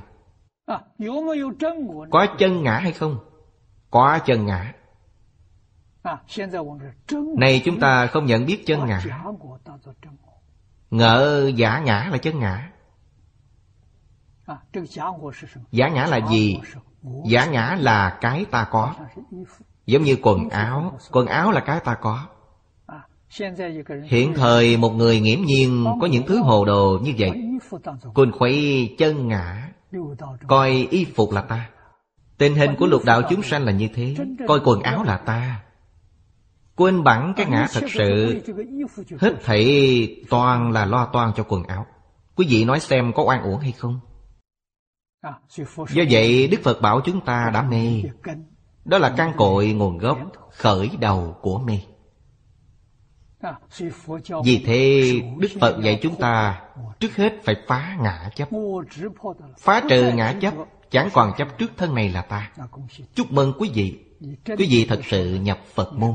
Speaker 1: Có chân ngã hay không? Có chân ngã. Này chúng ta không nhận biết chân ngã. Ngỡ giả ngã là chân ngã. Giả ngã là gì? Giả ngã là cái ta có。Giống như quần áo Quần áo là cái ta có。Hiện thời một người nghiễm nhiên Có những thứ hồ đồ như vậy。Quỳnh khuấy chân ngã Coi y phục là ta Tình hình của lục đạo chúng sanh là như thế Coi quần áo là ta Quên bẵng cái ngã thật sự Hết thảy toàn là lo toan cho quần áo。Quý vị nói xem có oan uổng hay không Do vậy Đức Phật bảo chúng ta đã mê. Đó là căn cội nguồn gốc Khởi đầu của mê. Vì thế Đức Phật dạy chúng ta Trước hết phải phá ngã chấp. Phá trừ ngã chấp Chẳng còn chấp trước thân này là ta. Chúc mừng quý vị. Quý vị thật sự nhập Phật môn.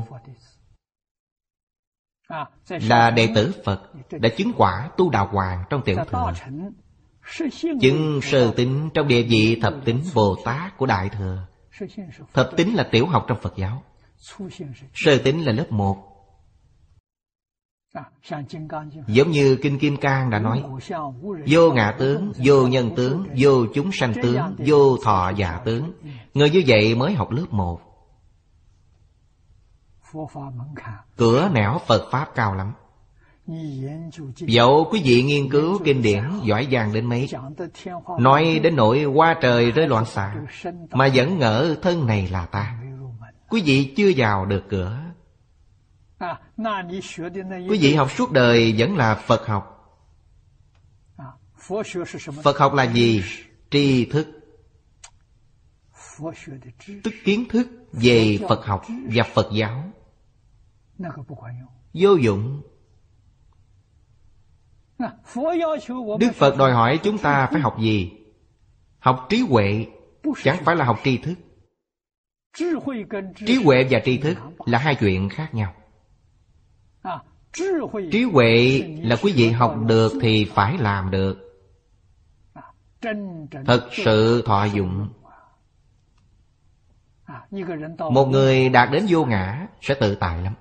Speaker 1: Là đệ tử Phật Đã chứng quả tu đào hoàng trong tiểu thừa Chứng sơ tính trong địa vị thập tính Bồ Tát của Đại Thừa. Thập tính là tiểu học trong Phật giáo. Sơ tính là lớp một. Giống như Kinh Kim Cang đã nói Vô ngã tướng, vô nhân tướng, vô chúng sanh tướng, vô thọ giả tướng. Người như vậy mới học lớp một. Cửa nẻo Phật Pháp cao lắm Dẫu quý vị nghiên cứu kinh điển giỏi giang đến mấy, Nói đến nỗi qua trời rơi loạn xạ, Mà vẫn ngỡ thân này là ta. Quý vị chưa vào được cửa. Quý vị học suốt đời vẫn là Phật học. Phật học là gì? Tri thức. Tức kiến thức về Phật học và Phật giáo. Vô dụng. Đức Phật đòi hỏi chúng ta phải học gì? Học trí huệ, Chẳng phải là học tri thức. Trí huệ và tri thức là hai chuyện khác nhau. Trí huệ là quý vị học được thì phải làm được. Thật sự thọ dụng. Một người đạt đến vô ngã sẽ tự tại lắm.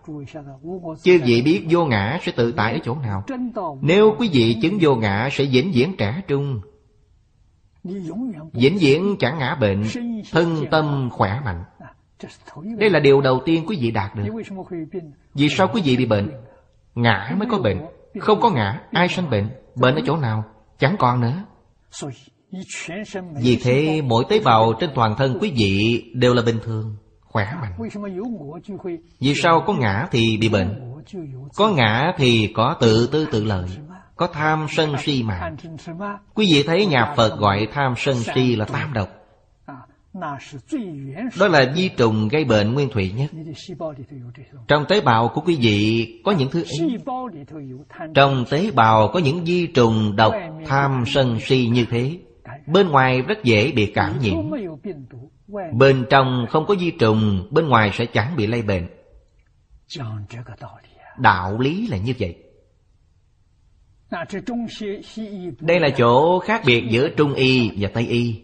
Speaker 1: Chứ vị biết vô ngã sẽ tự tại ở chỗ nào? Nếu quý vị chứng vô ngã sẽ vĩnh viễn trẻ trung. Vĩnh viễn chẳng ngã bệnh Thân tâm khỏe mạnh. Đây là điều đầu tiên quý vị đạt được. Vì sao quý vị bị bệnh? Ngã mới có bệnh. Không có ngã ai sanh bệnh? Bệnh ở chỗ nào? Chẳng còn nữa Vì thế mỗi tế bào trên toàn thân quý vị Đều là bình thường Khỏe mạnh. Vì sao có ngã thì bị bệnh? Có ngã thì có tự tư tự lợi. Có tham sân si mạng Quý vị thấy nhà Phật gọi tham sân si là tam độc. đó là di trùng gây bệnh nguyên thủy nhất. Trong tế bào của quý vị có những thứ ấy. Trong tế bào có những di trùng độc tham sân si như thế Bên ngoài rất dễ bị cảm nhiễm. Bên trong không có di trùng, Bên ngoài sẽ chẳng bị lây bệnh. Đạo lý là như vậy. Đây là chỗ khác biệt giữa Trung Y và Tây Y.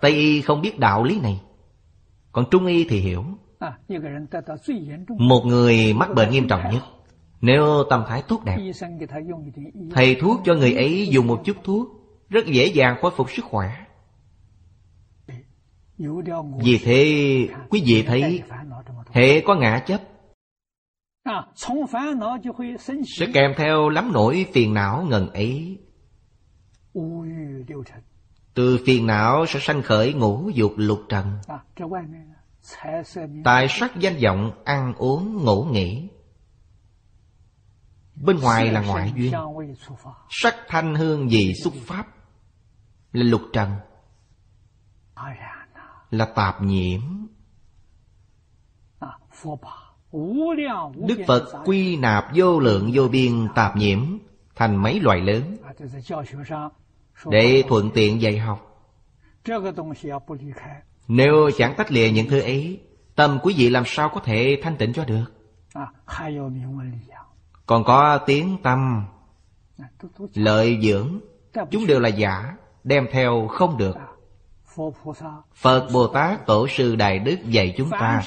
Speaker 1: Tây y không biết đạo lý này, Còn Trung y thì hiểu. Một người mắc bệnh nghiêm trọng nhất, Nếu tâm thái tốt đẹp, Thầy thuốc cho người ấy dùng một chút thuốc. Rất dễ dàng khôi phục sức khỏe. Vì thế, quý vị thấy, Hệ có ngã chấp. Sẽ kèm theo lắm nỗi phiền não ngần ấy. Từ phiền não sẽ sanh khởi ngũ dục lục trần. Tài sắc danh vọng ăn uống ngủ nghỉ. Bên ngoài là ngoại duyên. Sắc thanh hương vị xúc pháp? Là lục trần Là tạp nhiễm. Đức Phật quy nạp vô lượng vô biên tạp nhiễm Thành mấy loại lớn. Để thuận tiện dạy học. Nếu chẳng tách lìa những thứ ấy Tâm quý vị làm sao có thể thanh tịnh cho được? Còn có tiếng tâm Lợi dưỡng Chúng đều là giả Đem theo không được. Phật Bồ Tát Tổ sư Đại Đức dạy chúng ta,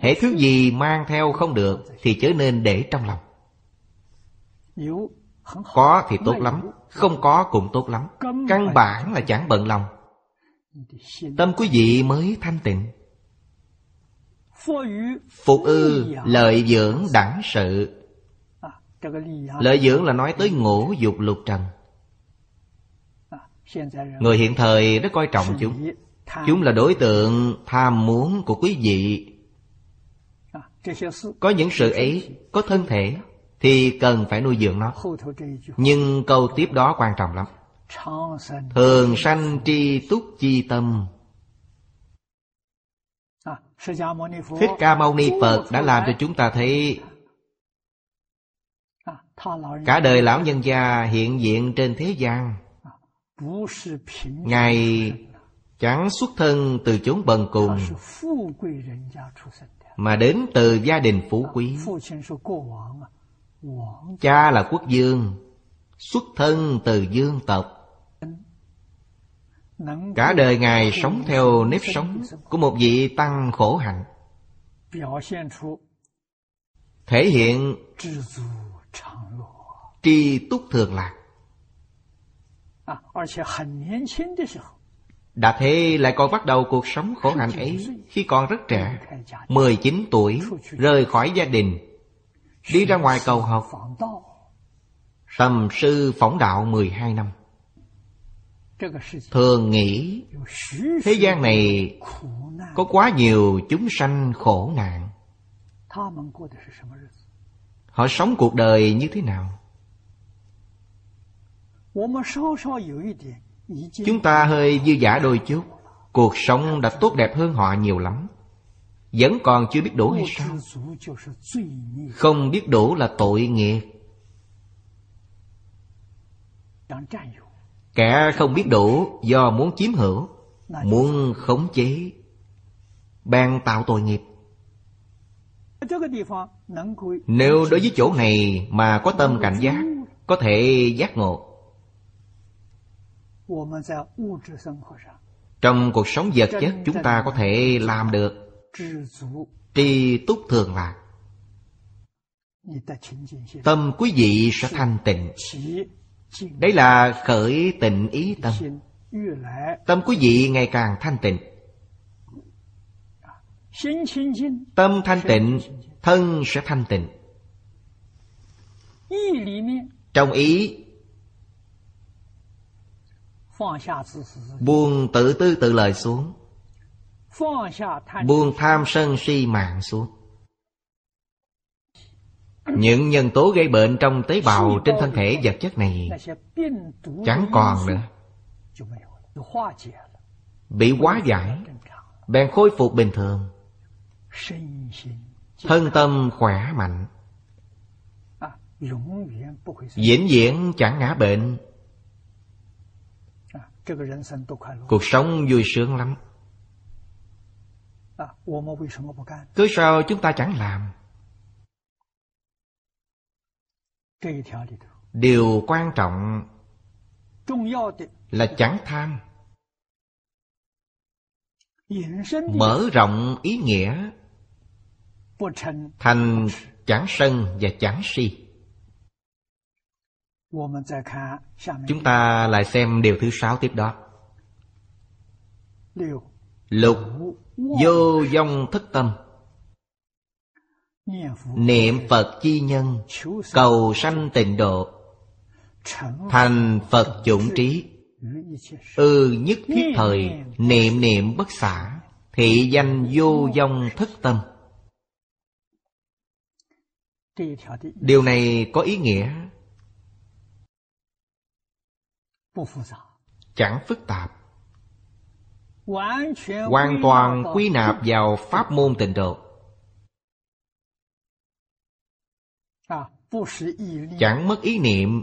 Speaker 1: Hễ thứ gì mang theo không được Thì chớ nên để trong lòng. Có thì tốt lắm, Không có cũng tốt lắm. Căn bản là chẳng bận lòng. Tâm quý vị mới thanh tịnh. Phục ư, lợi dưỡng đẳng sự. Lợi dưỡng là nói tới ngũ dục lục trần. Người hiện thời rất coi trọng chúng. Chúng là đối tượng tham muốn của quý vị. Có những sự ấy Có thân thể Thì cần phải nuôi dưỡng nó. Nhưng câu tiếp đó quan trọng lắm. Thường sanh tri túc chi tâm. Thích Ca Mâu Ni Phật đã làm cho chúng ta thấy Cả đời lão nhân gia hiện diện trên thế gian Ngài chẳng xuất thân từ chốn bần cùng Mà đến từ gia đình phú quý。Cha là quốc dương Xuất thân từ dương tộc. Cả đời Ngài sống theo nếp sống Của một vị tăng khổ hạnh. Thể hiện tri túc thường lạc đã thế lại còn bắt đầu cuộc sống khổ hạnh ấy khi còn rất trẻ 19 tuổi rời khỏi gia đình Đi ra ngoài cầu học. Tầm sư phỏng đạo 12 năm. Thường nghĩ Thế gian này Có quá nhiều chúng sanh khổ nạn. Họ sống cuộc đời như thế nào Chúng ta hơi dư giả đôi chút. Cuộc sống đã tốt đẹp hơn họ nhiều lắm. Vẫn còn chưa biết đủ hay sao? Không biết đủ là tội nghiệp. Kẻ không biết đủ do muốn chiếm hữu Muốn khống chế Ban tạo tội nghiệp. Nếu đối với chỗ này mà có tâm cảnh giác Có thể giác ngộ trong cuộc sống vật chất chúng ta có thể làm được. Tri túc thường lạc tâm quý vị sẽ thanh tịnh. đấy là khởi tịnh ý tâm. tâm quý vị ngày càng thanh tịnh. tâm thanh tịnh thân sẽ thanh tịnh. trong ý Buông tự tư tự lời xuống. Buông tham sân si mạng xuống. Những nhân tố gây bệnh trong tế bào trên thân thể vật chất này Chẳng còn nữa. Bị quá giải Bèn khôi phục bình thường. Thân tâm khỏe mạnh. Vĩnh viễn chẳng ngã bệnh Cuộc sống vui sướng lắm. Cứ sao chúng ta chẳng làm? Điều quan trọng Là chẳng tham. Mở rộng ý nghĩa Thành chẳng sân và chẳng si Chúng ta lại xem điều thứ sáu tiếp đó. Lục Vô dông thức tâm. Niệm Phật chi nhân Cầu sanh tịnh độ. Thành Phật chủng trí. ư nhất thiết thời Niệm niệm bất xả Thị danh vô dông thức tâm. Điều này có ý nghĩa Chẳng phức tạp. Hoàn toàn quy nạp vào pháp môn tịnh độ. Chẳng mất ý niệm.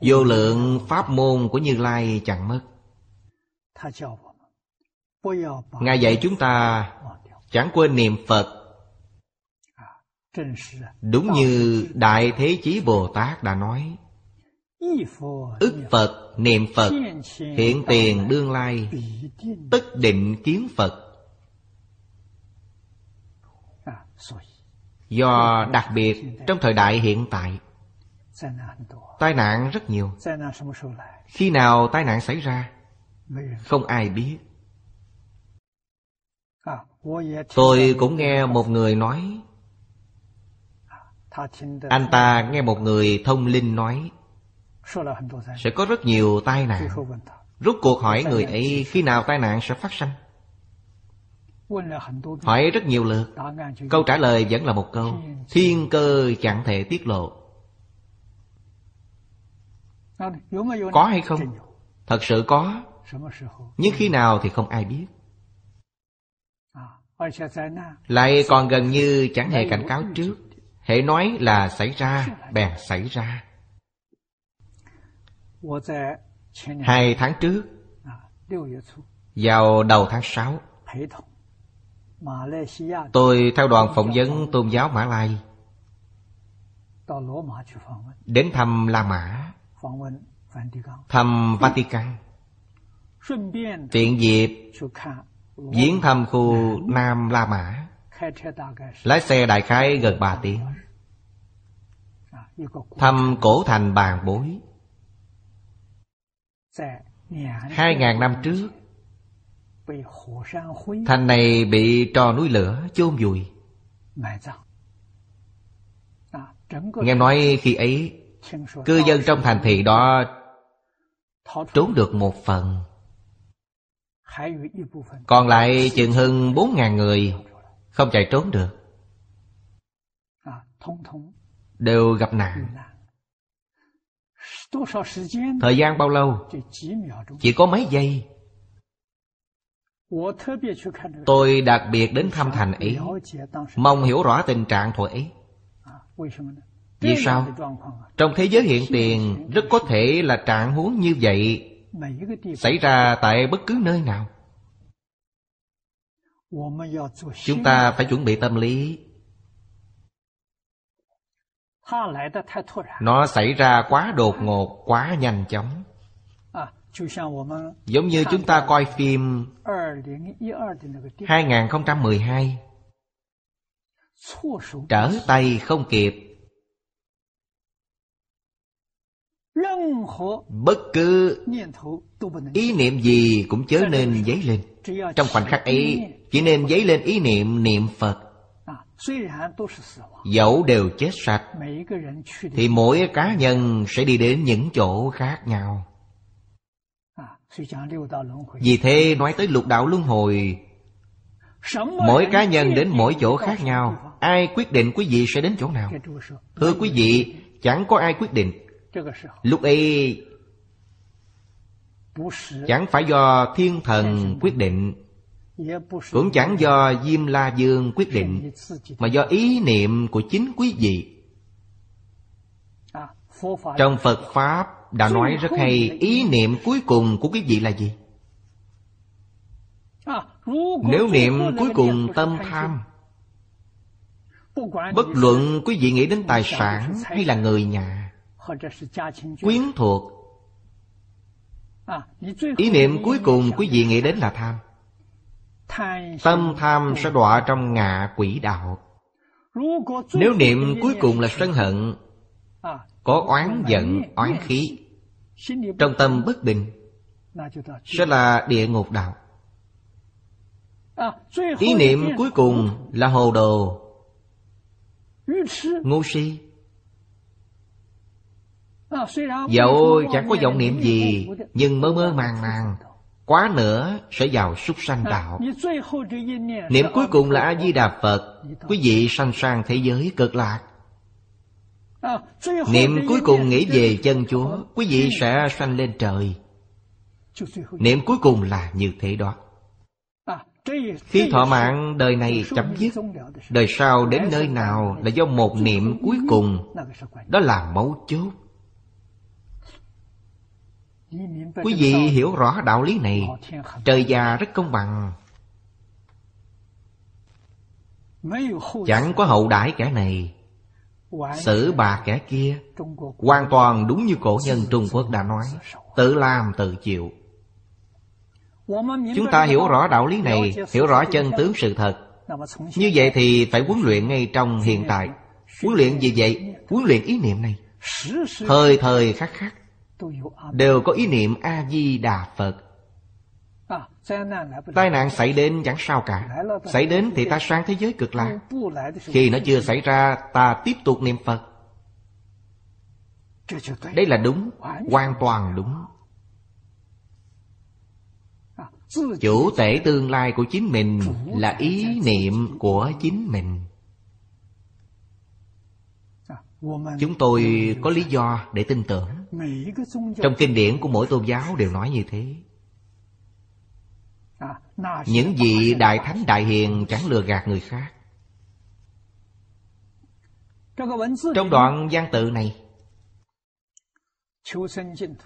Speaker 1: Vô lượng pháp môn của Như Lai chẳng mất. Ngài dạy chúng ta Chẳng quên niệm Phật. Đúng như Đại Thế Chí Bồ Tát đã nói Ức Phật, niệm Phật Hiện tiền đương lai. Tất định kiến Phật. Do đặc biệt trong thời đại hiện tại. Tai nạn rất nhiều. Khi nào tai nạn xảy ra? Không ai biết. Tôi cũng nghe một người nói. Anh ta nghe một người thông linh nói Sẽ có rất nhiều tai nạn. Rút cuộc hỏi người ấy khi nào tai nạn sẽ phát sinh? Hỏi rất nhiều lượt. Câu trả lời vẫn là một câu. Thiên cơ chẳng thể tiết lộ. Có hay không? Thật sự có. Nhưng khi nào thì không ai biết. Lại còn gần như chẳng hề cảnh cáo trước. Hệ nói là xảy ra Bèn xảy ra Hai tháng trước. Vào đầu tháng sáu. Tôi theo đoàn phỏng vấn tôn giáo Mã Lai. Đến thăm La Mã. Thăm Vatican. Tiện dịp Viếng thăm khu Nam La Mã. Lái xe đại khái gần ba tiếng. Thăm cổ thành bàn bối Hai ngàn năm trước Thành này bị trò núi lửa chôn vùi。Nghe nói khi ấy Cư dân trong thành thị đó Trốn được một phần。Còn lại chừng hơn bốn ngàn người Không chạy trốn được。Đều gặp nạn Thời gian bao lâu？Chỉ có mấy giây。Tôi đặc biệt đến thăm thành ấy Mong hiểu rõ tình trạng thuở ấy Vì sao? Trong thế giới hiện tiền Rất có thể là trạng huống như vậy Xảy ra tại bất cứ nơi nào。Chúng ta phải chuẩn bị tâm lý Nó xảy ra quá đột ngột, quá nhanh chóng. Giống như chúng ta coi phim 2012 Trở tay không kịp. Bất cứ ý niệm gì cũng chớ nên dấy lên. Trong khoảnh khắc ấy Chỉ nên dấy lên ý niệm niệm Phật Dẫu đều chết sạch Thì mỗi cá nhân sẽ đi đến những chỗ khác nhau. vì thế nói tới lục đạo luân hồi Mỗi cá nhân đến mỗi chỗ khác nhau Ai quyết định quý vị sẽ đến chỗ nào? Thưa quý vị Chẳng có ai quyết định. Lúc ấy Chẳng phải do thiên thần quyết định cũng chẳng do Diêm La Dương quyết định, Mà do ý niệm của chính quý vị Trong Phật Pháp đã nói rất hay, Ý niệm cuối cùng của quý vị là gì? Nếu niệm cuối cùng tâm tham, Bất luận quý vị nghĩ đến tài sản hay là người nhà, Quyến thuộc, Ý niệm cuối cùng quý vị nghĩ đến là tham Tâm tham sẽ đọa trong ngạ quỷ đạo. Nếu niệm cuối cùng là sân hận Có oán giận, oán khí Trong tâm bất bình Sẽ là địa ngục đạo. Ý niệm cuối cùng là hồ đồ Ngu si. Dẫu chẳng có vọng niệm gì Nhưng mơ mơ màng màng Quá nữa sẽ vào súc sanh đạo. Niệm cuối cùng là A-di-đà Phật Quý vị sanh sang thế giới cực lạc. Niệm cuối cùng nghĩ về chân Chúa Quý vị sẽ sanh lên trời. Niệm cuối cùng là như thế đó. Khi thọ mạng đời này chấm dứt Đời sau đến nơi nào là do một niệm cuối cùng Đó là mấu chốt Quý vị hiểu rõ đạo lý này. Trời già rất công bằng. Chẳng có hậu đãi kẻ này. Xử bà kẻ kia Hoàn toàn đúng như cổ nhân Trung Quốc đã nói. Tự làm tự chịu. Chúng ta hiểu rõ đạo lý này Hiểu rõ chân tướng sự thật. Như vậy thì phải huấn luyện ngay trong hiện tại. Huấn luyện gì vậy? Huấn luyện ý niệm này. Thời thời khắc khắc Đều có ý niệm A-di-đà Phật. Tai nạn xảy đến chẳng sao cả. Xảy đến thì ta sang thế giới cực lạc. Khi nó chưa xảy ra Ta tiếp tục niệm Phật. Đây là đúng. Hoàn toàn đúng. Chủ thể tương lai của chính mình Là ý niệm của chính mình. Chúng tôi có lý do để tin tưởng Trong kinh điển của mỗi tôn giáo đều nói như thế. Những vị đại thánh đại hiền chẳng lừa gạt người khác. Trong đoạn văn tự này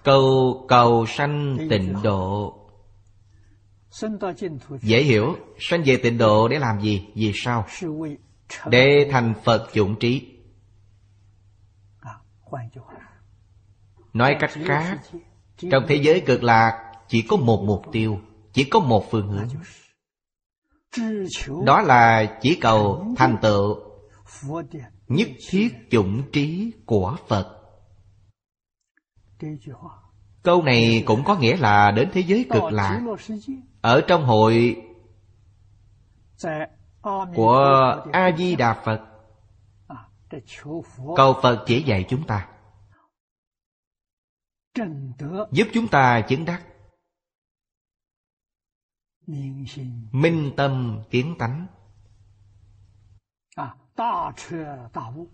Speaker 1: Cầu cầu sanh tịnh độ. Dễ hiểu Sanh về tịnh độ để làm gì? Vì sao? Để thành Phật dụng trí Nói cách khác, Trong thế giới cực lạc, Chỉ có một mục tiêu, chỉ có một phương hướng. Đó là chỉ cầu thành tựu, nhất thiết chủng trí của phật. Câu này cũng có nghĩa là đến thế giới cực lạc. Ở trong hội của a di đà phật, cầu phật chỉ dạy chúng ta giúp chúng ta chứng đắc. Minh tâm kiến tánh.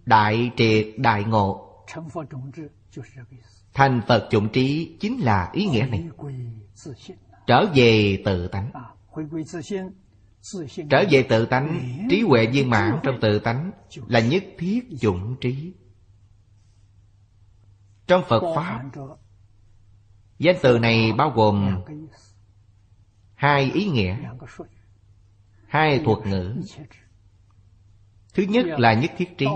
Speaker 1: Đại triệt đại ngộ. Thành Phật dụng trí chính là ý nghĩa này. Trở về tự tánh. Trở về tự tánh Trí huệ viên mãn trong tự tánh Là nhất thiết dụng trí. Trong Phật Pháp Danh từ này bao gồm hai ý nghĩa, hai thuật ngữ. Thứ nhất là nhất thiết trí,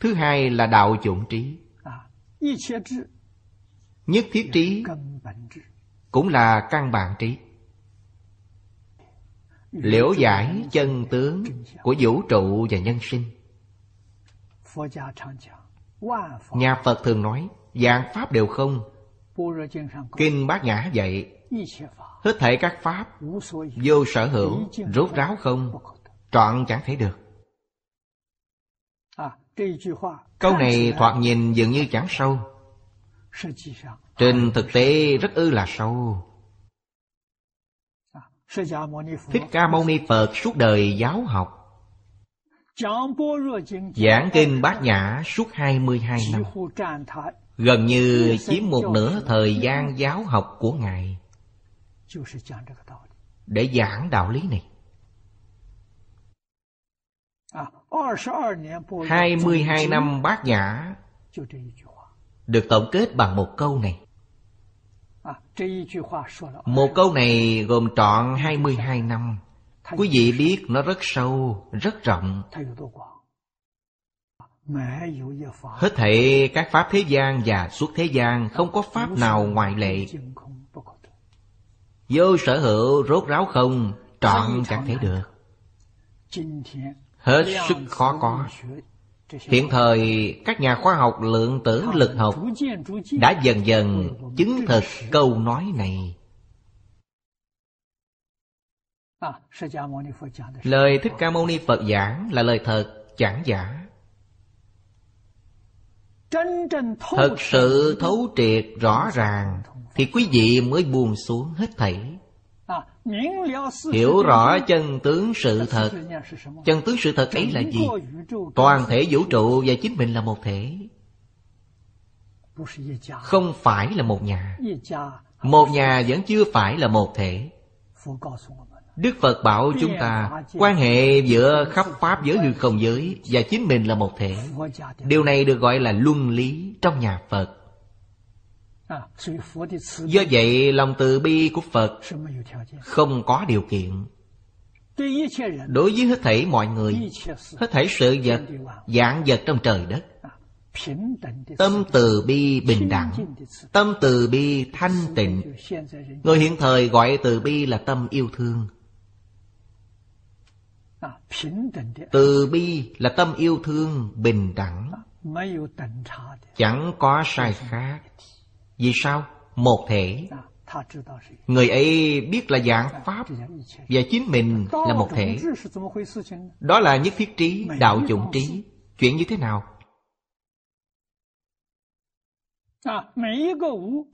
Speaker 1: thứ hai là đạo chủng trí. Nhất thiết trí cũng là căn bản trí. Liễu giải chân tướng của vũ trụ và nhân sinh. Nhà phật thường nói dạng pháp đều không kinh bát nhã dạy Hết thể các pháp Vô sở hữu Rốt ráo không Trọn chẳng thể được. Câu này thoạt nhìn dường như chẳng sâu. Trên thực tế rất ư là sâu. Thích Ca Mâu Ni Phật suốt đời giáo học. Giảng kinh bát nhã suốt 22 năm Gần như chiếm một nửa thời gian giáo học của Ngài để giảng đạo lý này 22 năm bát nhã Được tổng kết bằng một câu này Một câu này gồm trọn 22 năm Quý vị biết nó rất sâu, rất rộng Hết thảy các pháp thế gian và suốt thế gian Không có pháp nào ngoại lệ. Vô sở hữu rốt ráo không Trọn chẳng thể được. Hết sức khó có. Hiện thời các nhà khoa học lượng tử lực học Đã dần dần chứng thực câu nói này. Lời Thích Ca Mâu Ni Phật giảng là lời thật chẳng giả Thật sự thấu triệt rõ ràng thì quý vị mới buông xuống hết thảy. Hiểu rõ chân tướng sự thật. Chân tướng sự thật ấy là gì? Toàn thể vũ trụ và chính mình là một thể. Không phải là một nhà. Một nhà vẫn chưa phải là một thể Đức Phật bảo chúng ta Quan hệ giữa khắp Pháp giới hư không giới Và chính mình là một thể. Điều này được gọi là luân lý trong nhà Phật. Do vậy lòng từ bi của Phật Không có điều kiện. Đối với hết thảy mọi người Hết thảy sự vật Dạng vật trong trời đất. Tâm từ bi bình đẳng. Tâm từ bi thanh tịnh. Người hiện thời gọi từ bi là tâm yêu thương Từ bi là tâm yêu thương bình đẳng. Chẳng có sai khác. Vì sao? Một thể. Người ấy biết là dạng Pháp Và chính mình là một thể. Đó là nhất thiết trí, đạo chủng trí. Chuyện như thế nào?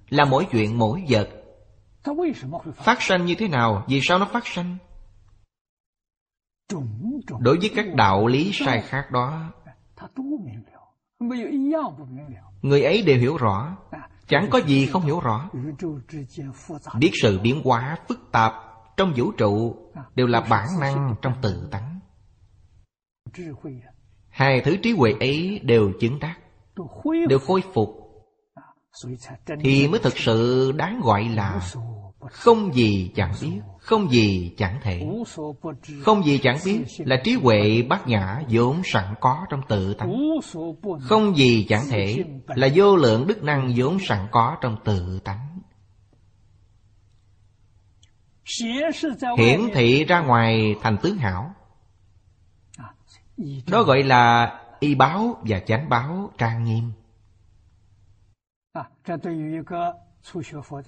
Speaker 1: Là mỗi chuyện mỗi vật. Phát sanh như thế nào? Vì sao nó phát sanh? Đối với các đạo lý sai khác đó, Người ấy đều hiểu rõ. Chẳng có gì không hiểu rõ. Biết sự biến hóa phức tạp Trong vũ trụ Đều là bản năng trong tự tánh. Hai thứ trí huệ ấy đều chứng đắc, Đều khôi phục. Thì mới thực sự đáng gọi là Không gì chẳng biết. Không gì chẳng thể. Không gì chẳng biết Là trí huệ bát nhã vốn sẵn có trong tự tánh. Không gì chẳng thể Là vô lượng đức năng vốn sẵn có trong tự tánh. Hiển thị ra ngoài thành tướng hảo. Đó gọi là y báo và chánh báo trang nghiêm.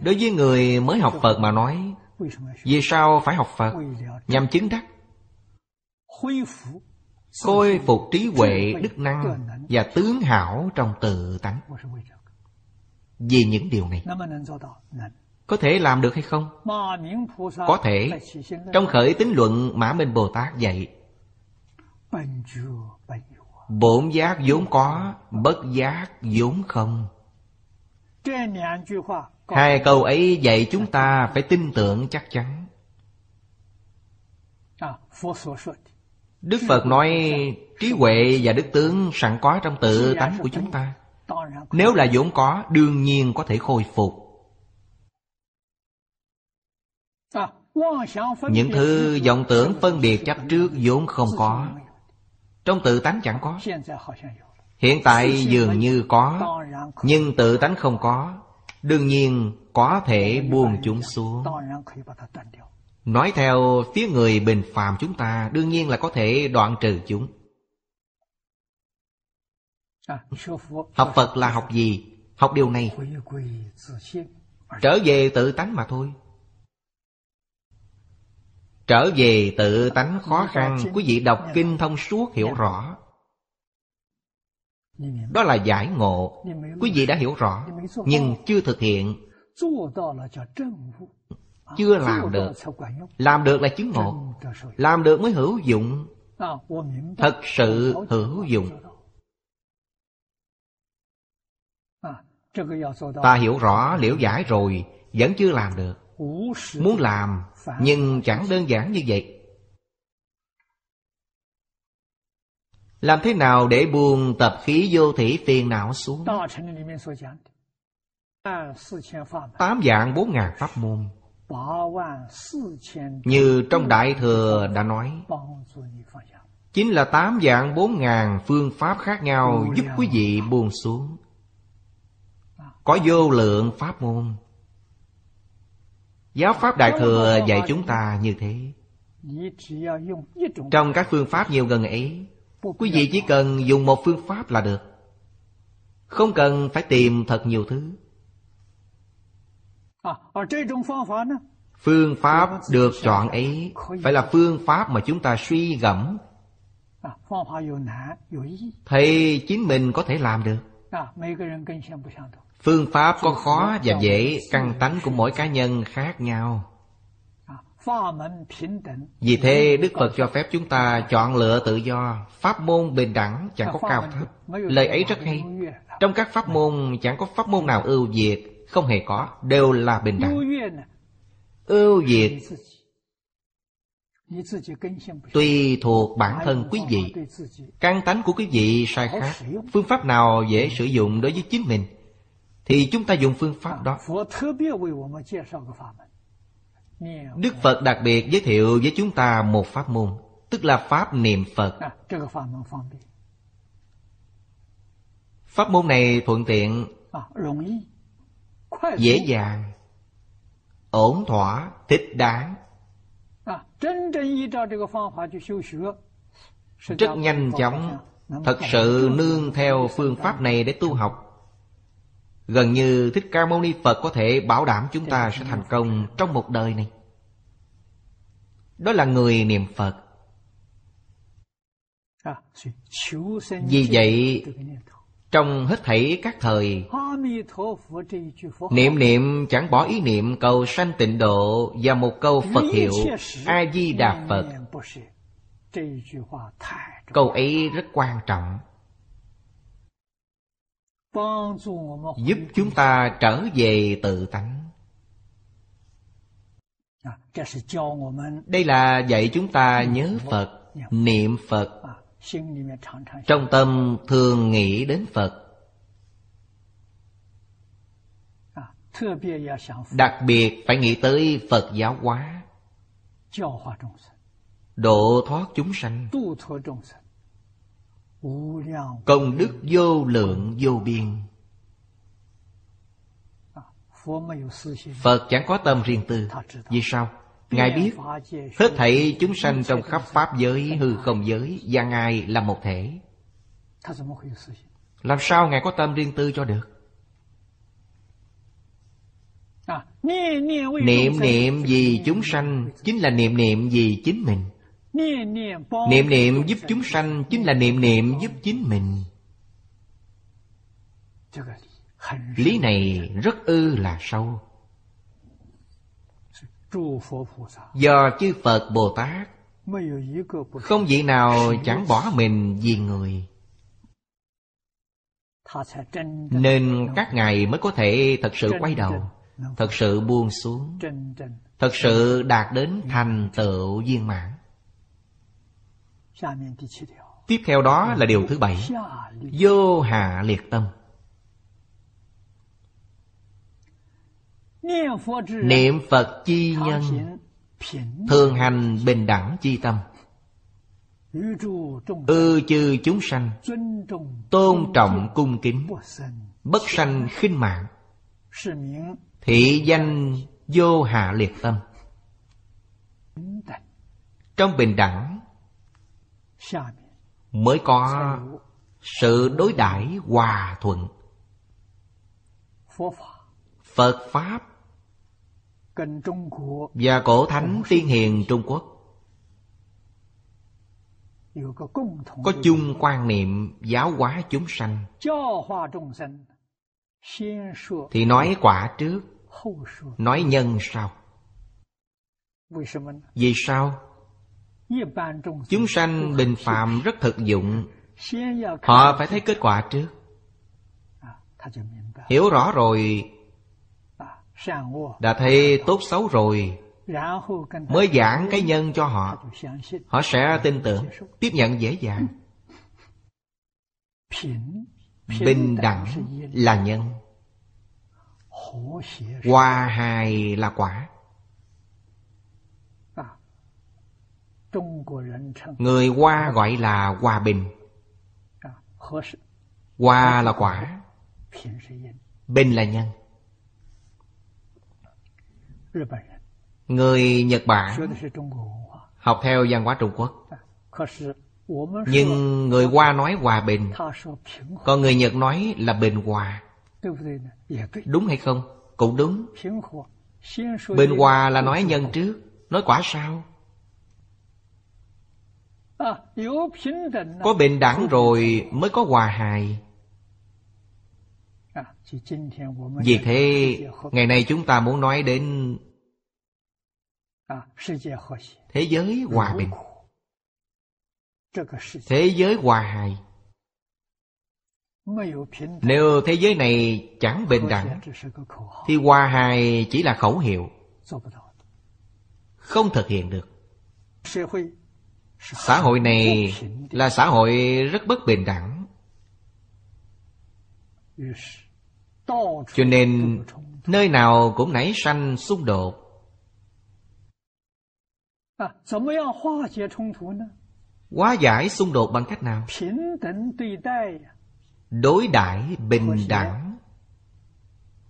Speaker 1: Đối với người mới học Phật mà nói vì sao phải học Phật? Nhằm chứng đắc. Khôi phục trí huệ, đức năng Và tướng hảo trong tự tánh. Vì những điều này Có thể làm được hay không? Có thể. Trong khởi tính luận Mã Minh Bồ Tát dạy Bổn giác vốn có Bất giác vốn không Hai câu ấy dạy chúng ta phải tin tưởng chắc chắn. Đức Phật nói trí huệ và đức tướng sẵn có trong tự tánh của chúng ta. Nếu là vốn có, đương nhiên có thể khôi phục. Những thứ vọng tưởng phân biệt chấp trước vốn không có. Trong tự tánh chẳng có. Hiện tại dường như có Nhưng tự tánh không có. Đương nhiên có thể buông chúng xuống. Nói theo phía người bình phàm chúng ta Đương nhiên là có thể đoạn trừ chúng. Học Phật là học gì? Học điều này. Trở về tự tánh mà thôi. Trở về tự tánh khó khăn. Quý vị đọc kinh thông suốt hiểu rõ đó là giải ngộ. Quý vị đã hiểu rõ Nhưng chưa thực hiện. Chưa làm được. Làm được là chứng ngộ. Làm được mới hữu dụng. Thật sự hữu dụng. Ta hiểu rõ liễu giải rồi Vẫn chưa làm được. Muốn làm Nhưng chẳng đơn giản như vậy Làm thế nào để buông tập khí vô thủy phiền não xuống? Tám dạng bốn ngàn pháp môn. Như trong Đại Thừa đã nói, Chính là tám dạng bốn ngàn phương pháp khác nhau Giúp quý vị buông xuống. Có vô lượng pháp môn. Giáo pháp Đại Thừa dạy chúng ta như thế. Trong các phương pháp nhiều gần ấy Quý vị chỉ cần dùng một phương pháp là được. Không cần phải tìm thật nhiều thứ. Phương pháp được chọn ấy Phải là phương pháp mà chúng ta suy gẫm. Thầy chính mình có thể làm được. Phương pháp có khó và dễ, Căn tánh của mỗi cá nhân khác nhau vì thế Đức Phật cho phép chúng ta chọn lựa tự do Pháp môn bình đẳng chẳng có cao thấp. Lời ấy rất hay. Trong các pháp môn chẳng có pháp môn nào ưu việt Không hề có Đều là bình đẳng. Ưu việt Tùy thuộc bản thân quý vị. Căn tánh của quý vị sai khác. Phương pháp nào dễ sử dụng đối với chính mình Thì chúng ta dùng phương pháp đó Đức Phật đặc biệt giới thiệu với chúng ta một pháp môn Tức là Pháp niệm Phật. Pháp môn này thuận tiện Dễ dàng Ổn thỏa, thích đáng. Rất nhanh chóng Thật sự nương theo phương pháp này để tu học Gần như Thích Ca Mâu Ni Phật có thể bảo đảm chúng ta sẽ thành công trong một đời này. Đó là người niệm Phật. Vì vậy, Trong hết thảy các thời, Niệm niệm chẳng bỏ ý niệm cầu sanh tịnh độ Và một câu Phật hiệu A-di-đà Phật. Câu ấy rất quan trọng giúp chúng ta trở về tự tánh. Đây là dạy chúng ta nhớ phật niệm phật. Trong tâm thường nghĩ đến phật. Đặc biệt phải nghĩ tới phật giáo hóa. Độ thoát chúng sanh Công đức vô lượng vô biên. Phật chẳng có tâm riêng tư. Vì sao? Ngài biết Hết thảy chúng sanh trong khắp Pháp giới Hư không giới và Ngài là một thể. Làm sao Ngài có tâm riêng tư cho được? Niệm niệm vì chúng sanh Chính là niệm niệm vì chính mình Niệm niệm giúp chúng sanh Chính là niệm niệm giúp chính mình. Lý này rất ư là sâu. Do chư Phật Bồ Tát Không vị nào chẳng bỏ mình vì người. Nên các ngài mới có thể thật sự quay đầu Thật sự buông xuống Thật sự đạt đến thành tựu viên mãn Tiếp theo đó là điều thứ bảy. Vô hạ liệt tâm. Niệm Phật chi nhân. Thường hành bình đẳng chi tâm. Ư chư chúng sanh. Tôn trọng cung kính. Bất sanh khinh mạng. Thị danh vô hạ liệt tâm. Trong bình đẳng mới có sự đối đãi hòa thuận. Phật pháp và cổ thánh tiên hiền trung quốc có chung quan niệm giáo hóa chúng sanh. Thì nói quả trước, nói nhân sau. Vì sao? Chúng sanh bình phạm rất thực dụng. Họ phải thấy kết quả trước. Hiểu rõ rồi, Đã thấy tốt xấu rồi, Mới giảng cái nhân cho họ. Họ sẽ tin tưởng, Tiếp nhận dễ dàng. Bình đẳng là nhân. Hòa hài là quả. Người Hoa gọi là hòa bình. Hoa là quả Bình. Là nhân. Người Nhật Bản Học theo văn hóa Trung Quốc. Nhưng người Hoa nói hòa bình. Còn người Nhật nói là bình hòa Đúng hay không? Cũng đúng. Bình hòa là nói nhân trước. Nói quả sao? Có bình đẳng rồi mới có hòa hài. Vì thế Ngày nay chúng ta muốn nói đến Thế giới hòa bình. Thế giới hòa hài. Nếu thế giới này chẳng bình đẳng Thì hòa hài chỉ là khẩu hiệu. Không thực hiện được Xã hội này là xã hội rất bất bình đẳng. Cho nên nơi nào cũng nảy sanh xung đột. Hóa giải xung đột bằng cách nào? Đối đãi bình đẳng.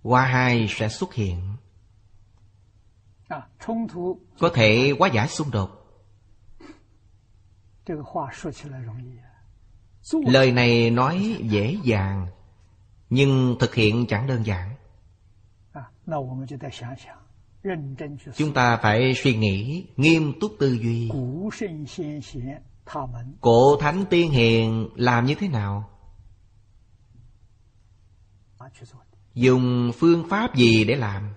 Speaker 1: Qua hai sẽ xuất hiện. Có thể hóa giải xung đột. Lời này nói dễ dàng Nhưng thực hiện chẳng đơn giản Chúng ta phải suy nghĩ Nghiêm túc tư duy Cổ thánh tiên hiền làm như thế nào? Dùng phương pháp gì để làm?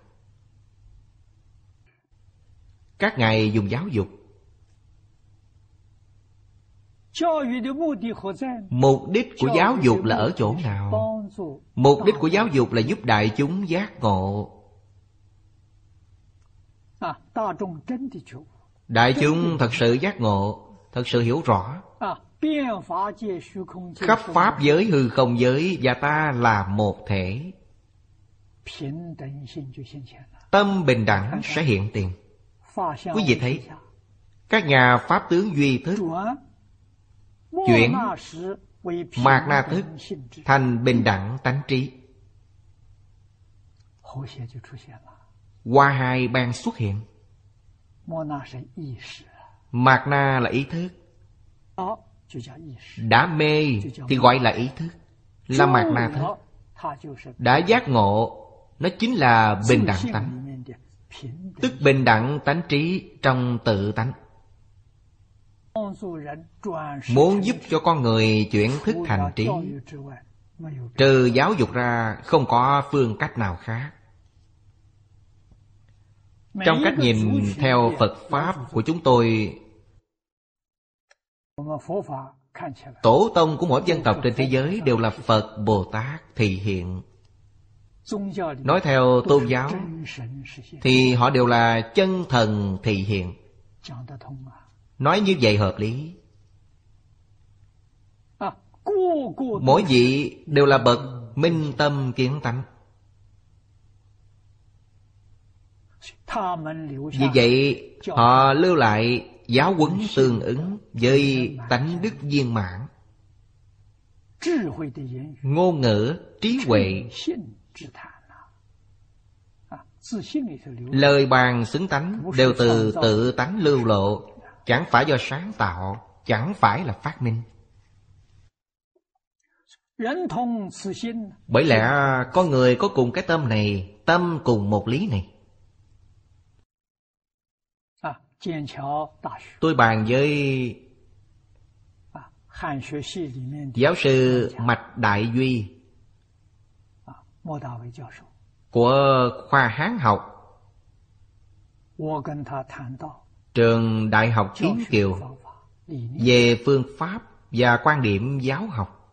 Speaker 1: Các ngài dùng giáo dục Mục đích của giáo dục là ở chỗ nào? Mục đích của giáo dục là giúp đại chúng giác ngộ. Đại chúng thật sự giác ngộ Thật sự hiểu rõ. Khắp Pháp giới hư không giới Và ta là một thể. Tâm bình đẳng sẽ hiện tiền. Quý vị thấy Các nhà Pháp tướng duy thức Chuyển Mạc na thức Thành bình đẳng tánh trí. Hoa hai ban xuất hiện. Mạc na là ý thức. Đã mê thì gọi là ý thức. Là mạc na thức. Đã giác ngộ Nó chính là bình đẳng tánh. Tức bình đẳng tánh trí trong tự tánh Muốn giúp cho con người chuyển thức thành trí Trừ giáo dục ra không có phương cách nào khác. Trong cách nhìn theo Phật Pháp của chúng tôi Tổ tông của mỗi dân tộc trên thế giới đều là Phật Bồ Tát thị hiện. Nói theo tôn giáo Thì họ đều là chân thần thị hiện Nói như vậy hợp lý. Mỗi vị đều là bậc minh tâm kiến tánh. Vì vậy họ lưu lại giáo huấn tương ứng với tánh đức viên mãn. Ngôn ngữ trí huệ. lời bàn xứng tánh đều từ tự tánh lưu lộ chẳng phải do sáng tạo chẳng phải là phát minh. Bởi lẽ con người có cùng cái tâm này tâm cùng một lý này. Tôi bàn với giáo sư Mạch Đại Duy của khoa Hán học trường Đại học Kiến Kiều về phương pháp và quan điểm giáo học.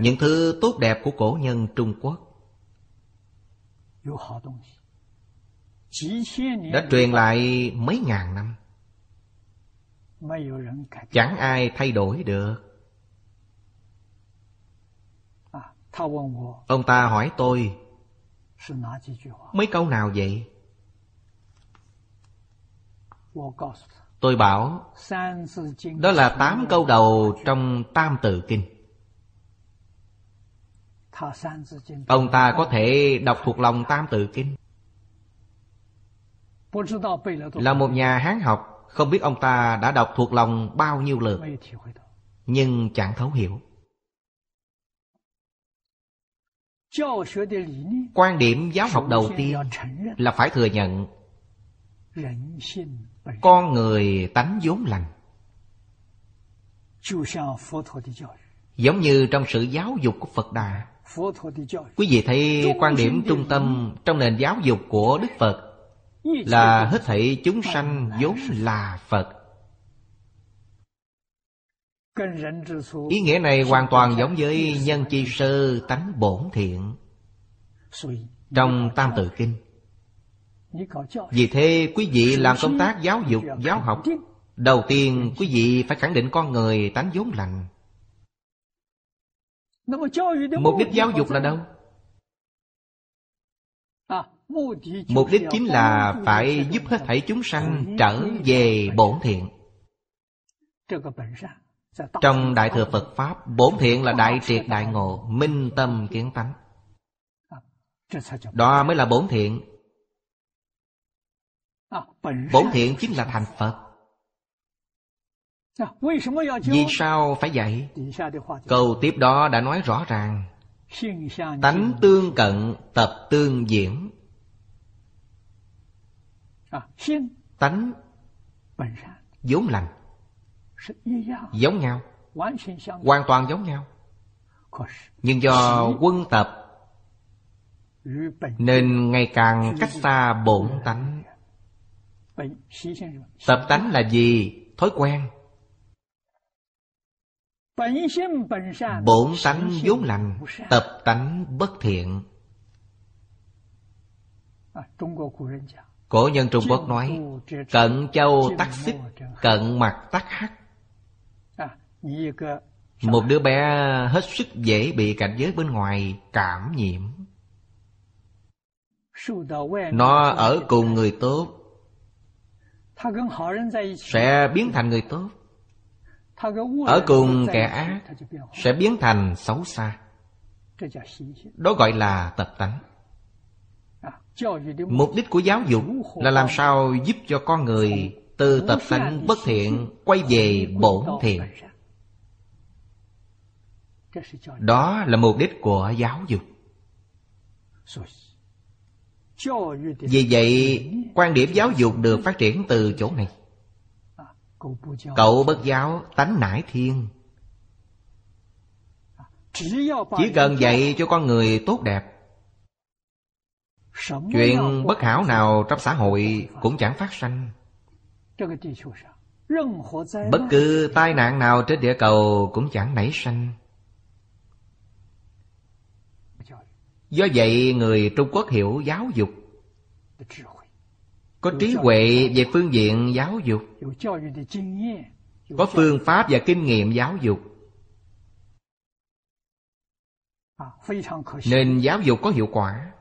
Speaker 1: Những thứ tốt đẹp của cổ nhân Trung Quốc. Đã truyền lại mấy ngàn năm. Chẳng ai thay đổi được. Ông ta hỏi tôi mấy câu nào vậy tôi bảo đó là tám câu đầu trong tam tự kinh. Ông ta có thể đọc thuộc lòng tam tự kinh. Là một nhà hán học Không biết ông ta đã đọc thuộc lòng bao nhiêu lượt Nhưng chẳng thấu hiểu. Quan điểm giáo học đầu tiên Là phải thừa nhận Con người tánh vốn lành. Giống như trong sự giáo dục của Phật Đà. Quý vị thấy quan điểm trung tâm Trong nền giáo dục của Đức Phật là hết thảy chúng sanh vốn là Phật. Ý nghĩa này hoàn toàn giống với nhân chi sơ tánh bổn thiện trong Tam Tự Kinh. Vì thế quý vị làm công tác giáo dục, giáo học. Đầu tiên quý vị phải khẳng định con người tánh vốn lành. Mục đích giáo dục là đâu? Mục đích chính là phải giúp hết thảy chúng sanh trở về bổn thiện. Trong Đại Thừa Phật Pháp Bổn thiện là đại triệt đại ngộ Minh tâm kiến tánh. Đó mới là bổn thiện. Bổn thiện chính là thành Phật. Vì sao phải dạy? Câu tiếp đó đã nói rõ ràng. Tánh tương cận tập tương diễn. Tánh vốn lành. Giống nhau. Hoàn toàn giống nhau. Nhưng do quân tập Nên ngày càng cách xa bổn tánh Tập tánh là gì? Thói quen. Bổn tánh vốn lành Tập tánh bất thiện. Cổ nhân Trung Quốc nói Cận châu tắc xích Cận mặt tắc hắc. Một đứa bé hết sức dễ bị cảnh giới bên ngoài cảm nhiễm. Nó ở cùng người tốt Sẽ biến thành người tốt. Ở cùng kẻ ác Sẽ biến thành xấu xa. Đó gọi là tập tánh. Mục đích của giáo dục là làm sao giúp cho con người từ tập tánh bất thiện quay về bổn thiện. Đó là mục đích của giáo dục. Vì vậy, quan điểm giáo dục được phát triển từ chỗ này. Cậu bất giáo tánh nải thiên. Chỉ cần dạy cho con người tốt đẹp. Chuyện bất hảo nào trong xã hội cũng chẳng phát sanh. Bất cứ tai nạn nào trên địa cầu cũng chẳng nảy sanh Do vậy, người Trung Quốc hiểu giáo dục. Có trí huệ về phương diện giáo dục. Có phương pháp và kinh nghiệm giáo dục. Nên giáo dục có hiệu quả.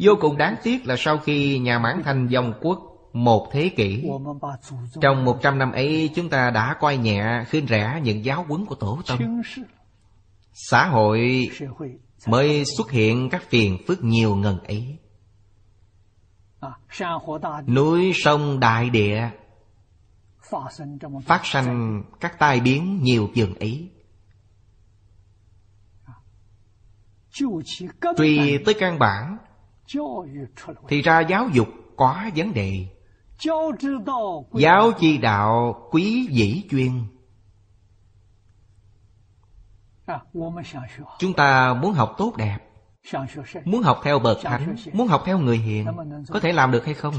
Speaker 1: Vô cùng đáng tiếc là sau khi nhà Mãn Thanh dòng quốc một thế kỷ, Trong một trăm năm ấy, chúng ta đã coi nhẹ, khinh rẻ những giáo huấn của Tổ Tông. Xã hội mới xuất hiện các phiền phức nhiều ngần ấy. Núi sông đại địa Phát sanh các tai biến nhiều dường ấy. Truy tới căn bản, Thì ra giáo dục có vấn đề. Giáo chi đạo quý dĩ chuyên. Chúng ta muốn học tốt đẹp. Muốn học theo bậc thánh Muốn học theo người hiền. Có thể làm được hay không?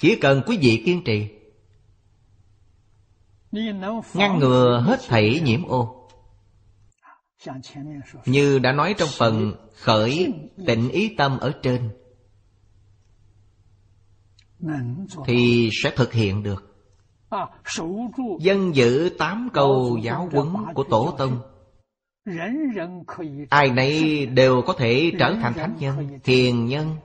Speaker 1: Chỉ cần quý vị kiên trì. Ngăn ngừa hết thảy nhiễm ô. như đã nói trong phần khởi tịnh ý tâm ở trên Thì sẽ thực hiện được. Dân giữ tám câu giáo huấn của Tổ Tông Ai nấy đều có thể trở thành thánh nhân, thiền nhân.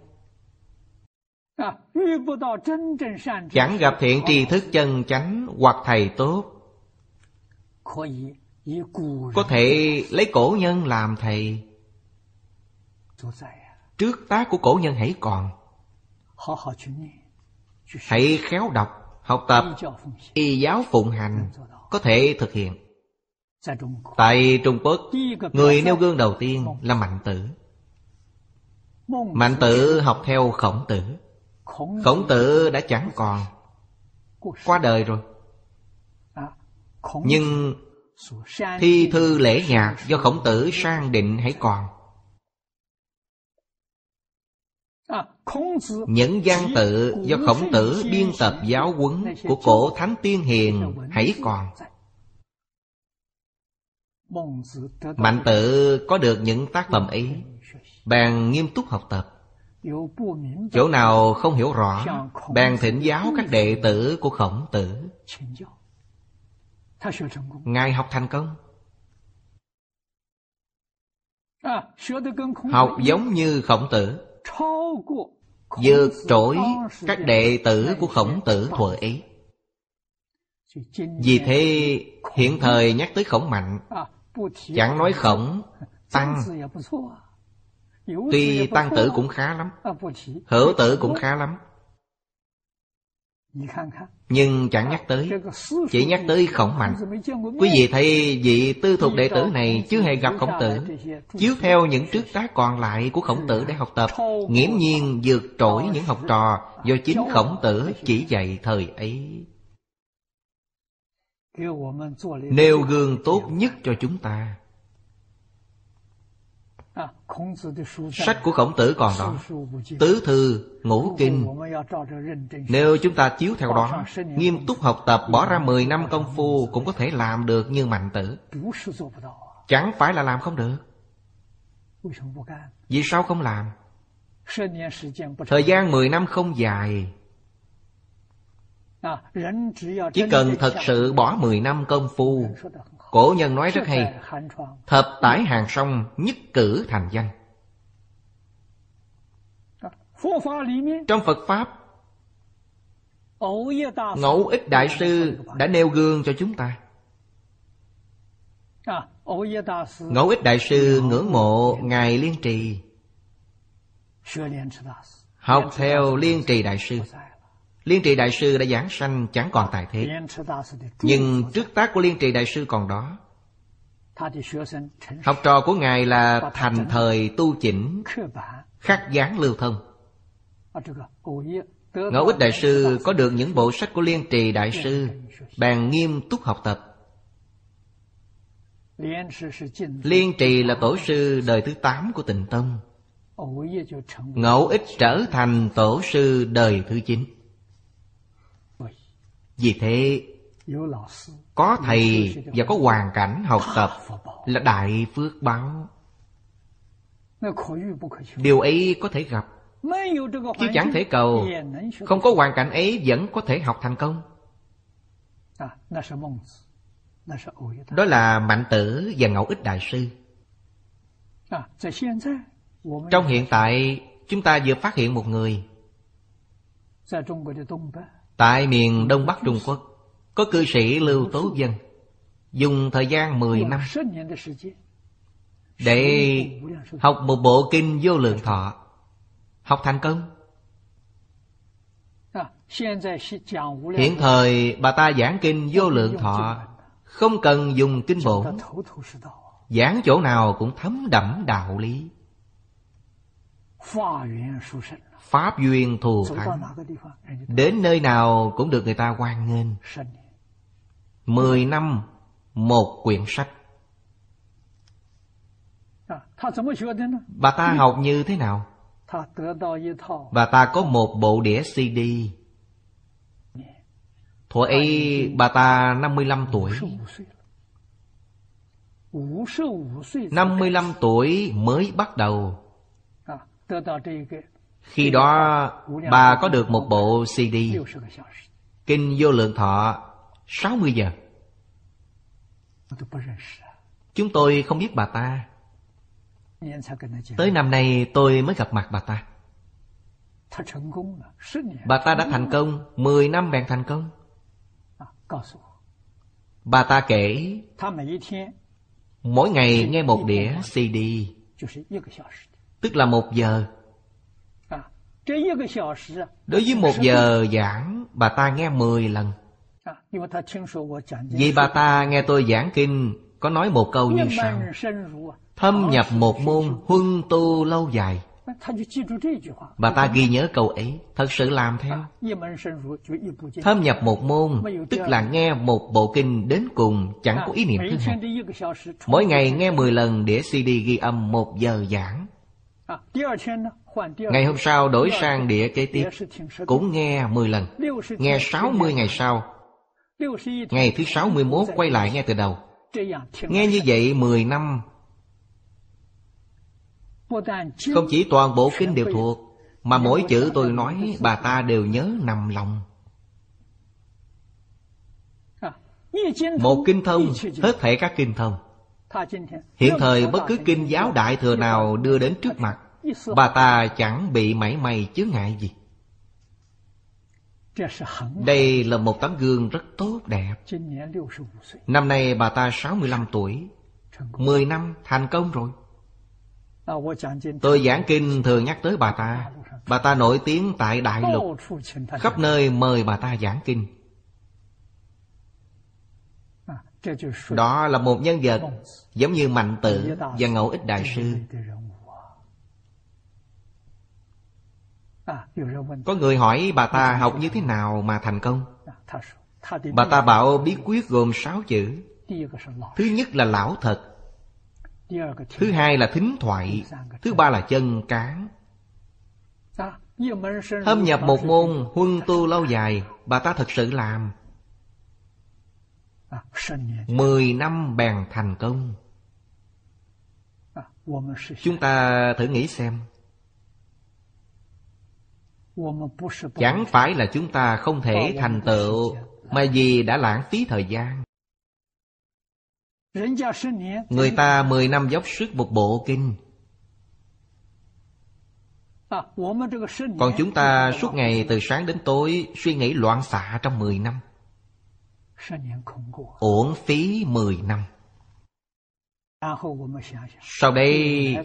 Speaker 1: Chẳng gặp thiện tri thức chân chánh hoặc thầy tốt. Có thể lấy cổ nhân làm thầy. Trước tác của cổ nhân hãy còn. Hãy khéo đọc, học tập Y giáo phụng hành Có thể thực hiện Tại Trung Quốc Người nêu gương đầu tiên là Mạnh Tử. Mạnh Tử học theo Khổng Tử. Khổng Tử đã chẳng còn. Qua đời rồi. Nhưng Thi thư lễ nhạc do khổng tử sang định hãy còn. Những văn tự do khổng tử biên tập giáo huấn Của cổ thánh tiên hiền hãy còn Mạnh tự có được những tác phẩm ấy. Bèn nghiêm túc học tập. Chỗ nào không hiểu rõ Bèn thỉnh giáo các đệ tử của khổng tử. Ngài học thành công. Học giống như khổng tử. vượt trội các đệ tử của khổng tử thuở ấy. vì thế hiện thời nhắc tới khổng mạnh chẳng nói khổng tăng. tuy tăng tử cũng khá lắm hữu tử cũng khá lắm。nhưng chẳng nhắc tới Chỉ nhắc tới khổng mạnh Quý vị thấy vị tư thuộc đệ tử này Chưa hề gặp khổng tử Chiếu theo những trước tác còn lại của khổng tử để học tập Nghiễm nhiên vượt trội những học trò Do chính khổng tử chỉ dạy thời ấy Nêu gương tốt nhất cho chúng ta. Sách của khổng tử còn đó. Tứ thư, ngũ kinh. Nếu chúng ta chiếu theo đó Nghiêm túc học tập bỏ ra 10 năm công phu Cũng có thể làm được như mạnh tử. Chẳng phải là làm không được. Vì sao không làm? Thời gian 10 năm không dài Chỉ cần thật sự bỏ 10 năm công phu. Cổ nhân nói rất hay Thập tải hàng sông nhất cử thành danh. Trong Phật Pháp Ngẫu ích Đại Sư đã nêu gương cho chúng ta. Ngẫu ích Đại Sư ngưỡng mộ Ngài Liên Trì. Học theo Liên Trì Đại Sư Liên trì Đại Sư đã giảng sanh chẳng còn tại thế. Nhưng trước tác của Liên trì Đại Sư còn đó. Học trò của Ngài là thành thời tu chỉnh Khắc dán lưu thông. Ngẫu ích Đại Sư có được những bộ sách của Liên trì Đại Sư Bàn nghiêm túc học tập. Liên trì là tổ sư đời thứ tám của tịnh tông. Ngẫu ích trở thành tổ sư đời thứ chín vì thế, Có thầy và có hoàn cảnh học tập Là đại phước báo. Điều ấy có thể gặp, Chứ chẳng thể cầu. Không có hoàn cảnh ấy vẫn có thể học thành công. Đó là Mạnh Tử và Ngẫu Ích Đại Sư. Trong hiện tại, Chúng ta vừa phát hiện một người. Tại miền Đông Bắc Trung Quốc, Có cư sĩ Lưu Tố Dân, Dùng thời gian 10 năm Để học một bộ kinh vô lượng thọ. Học thành công. Hiện thời, bà ta giảng kinh vô lượng thọ, Không cần dùng kinh bổn Giảng chỗ nào cũng thấm đẫm đạo lý. Pháp duyên thù thắng. Đến nơi nào cũng được người ta hoan nghênh. Mười năm một quyển sách. Bà ta học như thế nào? Bà ta có một bộ đĩa CD Thuở ấy bà ta 55 tuổi. 55 tuổi mới bắt đầu khi đó, bà có được một bộ CD Kinh vô lượng thọ 60 giờ. Chúng tôi không biết bà ta. Tới năm nay tôi mới gặp mặt bà ta. Bà ta đã thành công 10 năm bèn thành công. Bà ta kể, Mỗi ngày nghe một đĩa CD Tức là một giờ. Đối với một giờ giảng Bà ta nghe mười lần. Vì bà ta nghe tôi giảng kinh Có nói một câu như sau. Thâm nhập một môn huân tu lâu dài. Bà ta ghi nhớ câu ấy Thật sự làm theo. Thâm nhập một môn Tức là nghe một bộ kinh đến cùng Chẳng có ý niệm thứ hai. Mỗi ngày nghe 10 lần để CD ghi âm một giờ giảng Ngày hôm sau đổi sang đĩa kế tiếp. Cũng nghe 10 lần. Nghe 60 ngày sau. Ngày thứ 61 quay lại nghe từ đầu. Nghe như vậy 10 năm. Không chỉ toàn bộ kinh đều thuộc Mà mỗi chữ tôi nói bà ta đều nhớ nằm lòng. Một kinh thông Hết thể các kinh thông. Hiện thời bất cứ kinh giáo đại thừa nào đưa đến trước mặt Bà ta chẳng bị mảy may chướng ngại gì Đây là một tấm gương rất tốt đẹp Năm nay bà ta 65 tuổi 10 năm thành công rồi Tôi giảng kinh thường nhắc tới bà ta Bà ta nổi tiếng tại Đại Lục Khắp nơi mời bà ta giảng kinh Đó là một nhân vật Giống như Mạnh Tử và Ngẫu Ích Đại Sư Có người hỏi bà ta học như thế nào mà thành công? Bà ta bảo bí quyết gồm sáu chữ. Thứ nhất là lão thật. Thứ hai là thính thoại. Thứ ba là chân cán. Thâm nhập một môn huân tu lâu dài Bà ta thật sự làm. Mười năm bèn thành công. Chúng ta thử nghĩ xem Chẳng phải là chúng ta không thể thành tựu, Mà vì đã lãng phí thời gian. Người ta mười năm dốc sức một bộ kinh. Còn chúng ta suốt ngày từ sáng đến tối Suy nghĩ loạn xạ trong mười năm. Uổng phí mười năm. Sau đây,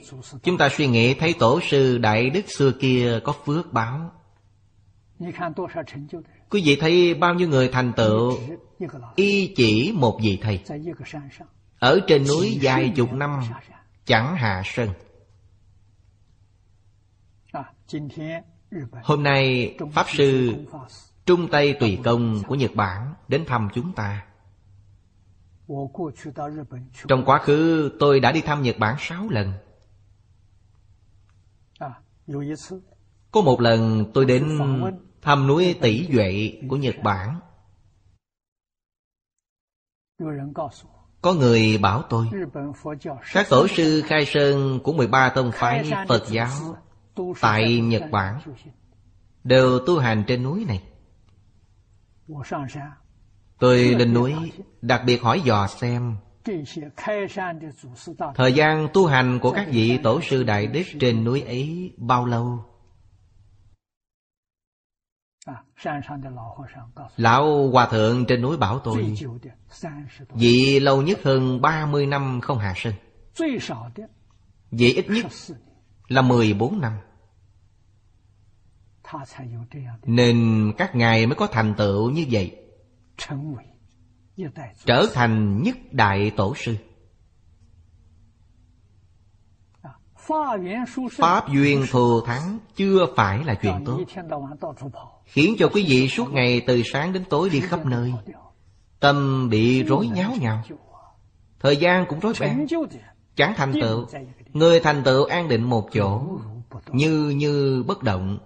Speaker 1: Chúng ta suy nghĩ thấy tổ sư Đại Đức xưa kia có phước báo. Quý vị thấy bao nhiêu người thành tựu? Y chỉ một vị thầy. Ở trên núi dài chục năm Chẳng hạ sơn Hôm nay Pháp Sư Trung Tây Tùy Công của Nhật Bản Đến thăm chúng ta. Trong quá khứ tôi đã đi thăm Nhật Bản sáu lần. Có một lần tôi đến thăm núi Tỷ Duệ của Nhật Bản Có người bảo tôi, Các tổ sư khai sơn của 13 tông phái Phật giáo Tại Nhật Bản Đều tu hành trên núi này Tôi lên núi Đặc biệt hỏi dò xem Thời gian tu hành của các vị tổ sư đại đức trên núi ấy bao lâu? Lão Hòa Thượng trên núi bảo tôi Vị lâu nhất hơn 30 năm không hạ sinh Vị ít nhất là 14 năm. Nên các ngài mới có thành tựu như vậy. Trở thành nhất đại tổ sư Pháp duyên thù thắng chưa phải là chuyện tốt. Khiến cho quý vị suốt ngày từ sáng đến tối đi khắp nơi. Tâm bị rối nháo nhào. Thời gian cũng rối beng Chẳng thành tựu. Người thành tựu an định một chỗ. Như như bất động.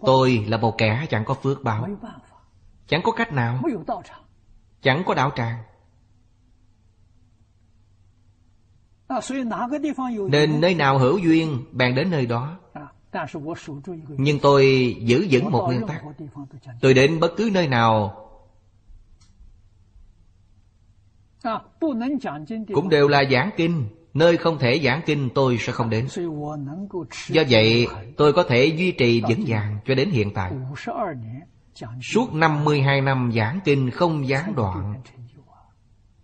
Speaker 1: Tôi là một kẻ chẳng có phước báo. Chẳng có cách nào. Chẳng có đạo tràng. Nên nơi nào hữu duyên Bèn đến nơi đó. Nhưng tôi giữ vững một nguyên tắc. Tôi đến bất cứ nơi nào. Cũng đều là giảng kinh. Nơi không thể giảng kinh tôi sẽ không đến. Do vậy tôi có thể duy trì vững vàng cho đến hiện tại. Suốt 52 năm giảng kinh không gián đoạn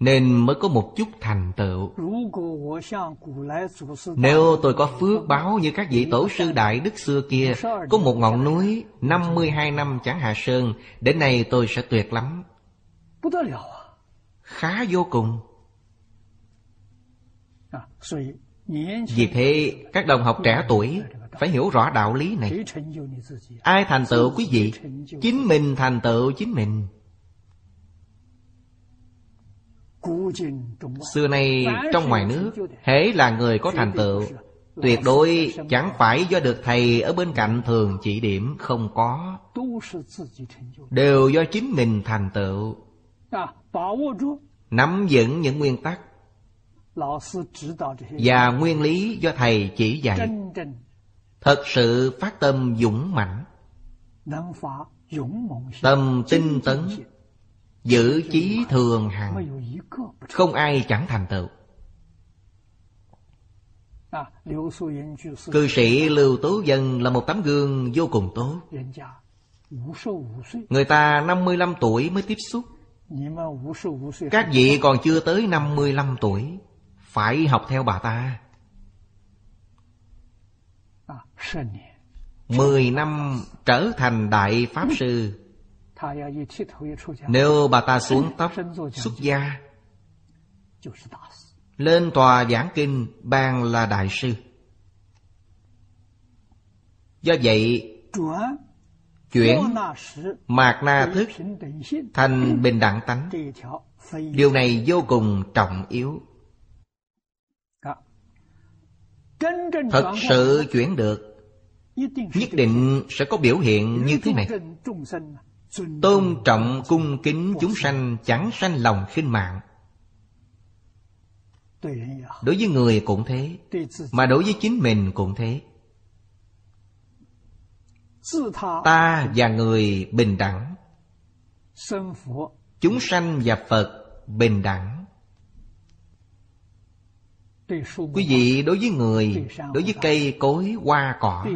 Speaker 1: nên mới có một chút thành tựu. Nếu tôi có phước báo như các vị tổ sư đại đức xưa kia, Có một ngọn núi 52 năm chẳng hạ sơn, Đến nay tôi sẽ tuyệt lắm. Khá vô cùng. Vì thế, các đồng học trẻ tuổi Phải hiểu rõ đạo lý này. Ai thành tựu quý vị? Chính mình thành tựu chính mình. Xưa nay trong ngoài nước Hễ là người có thành tựu Tuyệt đối chẳng phải do được thầy ở bên cạnh thường chỉ điểm không có Đều do chính mình thành tựu Nắm vững những nguyên tắc Và nguyên lý do Thầy chỉ dạy Thật sự phát tâm dũng mãnh Tâm tinh tấn Giữ chí thường hằng. Không ai chẳng thành tựu. Cư sĩ Lưu Tú Dân là một tấm gương vô cùng tốt. Người ta 55 tuổi mới tiếp xúc. Các vị còn chưa tới 55 tuổi, Phải học theo bà ta. Mười năm trở thành Đại Pháp Sư. Nếu bà ta xuống tóc xuất gia Lên tòa giảng kinh ban là Đại Sư. Do vậy Chuyển mạt na thức thành bình đẳng tánh. Điều này vô cùng trọng yếu. Thật sự chuyển được Nhất định sẽ có biểu hiện như thế này Tôn trọng cung kính chúng sanh Chẳng sanh lòng khinh mạng. Đối với người cũng thế, Mà đối với chính mình cũng thế. Ta và người bình đẳng. Chúng sanh và Phật bình đẳng. Quý vị, đối với người, Đối với cây cối, hoa cỏ,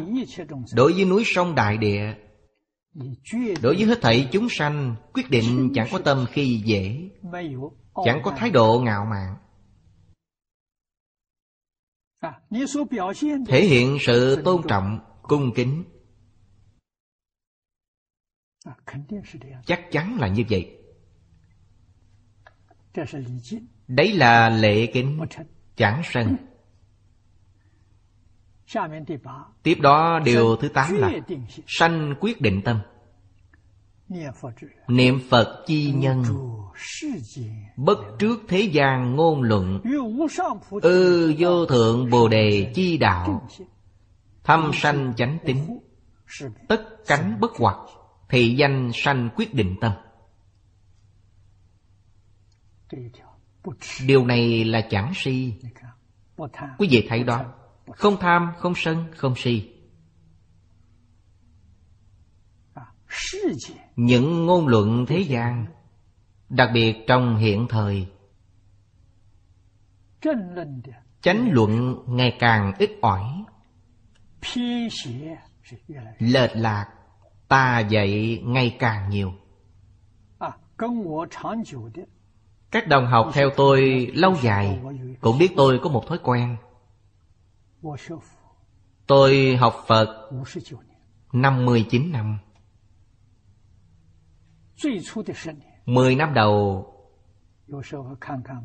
Speaker 1: Đối với núi sông đại địa Đối với hết thảy chúng sanh Quyết định chẳng có tâm khi dễ Chẳng có thái độ ngạo mạn. Thể hiện sự tôn trọng, cung kính. Chắc chắn là như vậy. Đấy là lệ kính Chẳng sân. Tiếp đó điều thứ tám là Sanh quyết định tâm. Niệm Phật chi nhân. Bất trước thế gian ngôn luận. Ư vô thượng Bồ Đề chi đạo. Thâm sanh chánh tính Tất cánh bất hoặc Thị danh sanh quyết định tâm. Điều này là chẳng si. Quý vị thấy đó Không tham, không sân, không si. Những ngôn luận thế gian Đặc biệt trong hiện thời Chánh luận ngày càng ít ỏi. Lệch lạc Ta dạy ngày càng nhiều. Các đồng học theo tôi lâu dài Cũng biết tôi có một thói quen Tôi học Phật 59 năm Mười năm đầu.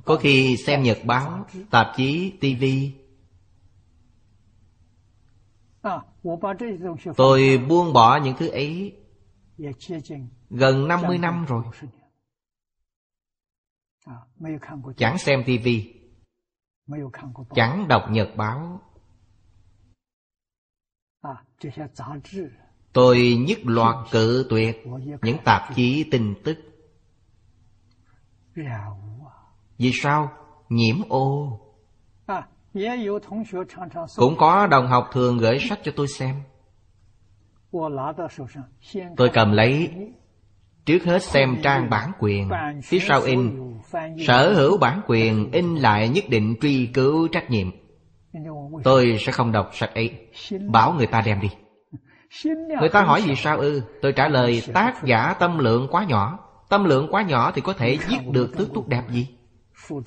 Speaker 1: Có khi xem nhật báo, tạp chí, tivi Tôi buông bỏ những thứ ấy. Gần 50 năm rồi. Chẳng xem tivi Chẳng đọc nhật báo Tôi nhất loạt cự tuyệt Những tạp chí tin tức. Vì sao? Nhiễm ô. Cũng có đồng học thường gửi sách cho tôi xem. Tôi cầm lấy. Trước hết xem trang bản quyền. Phía sau in Sở hữu bản quyền in lại nhất định truy cứu trách nhiệm Tôi sẽ không đọc sách ấy. Bảo người ta đem đi. Người ta hỏi vì sao ư? Tôi trả lời, tác giả tâm lượng quá nhỏ. Tâm lượng quá nhỏ thì có thể giết được tước tốt đẹp gì?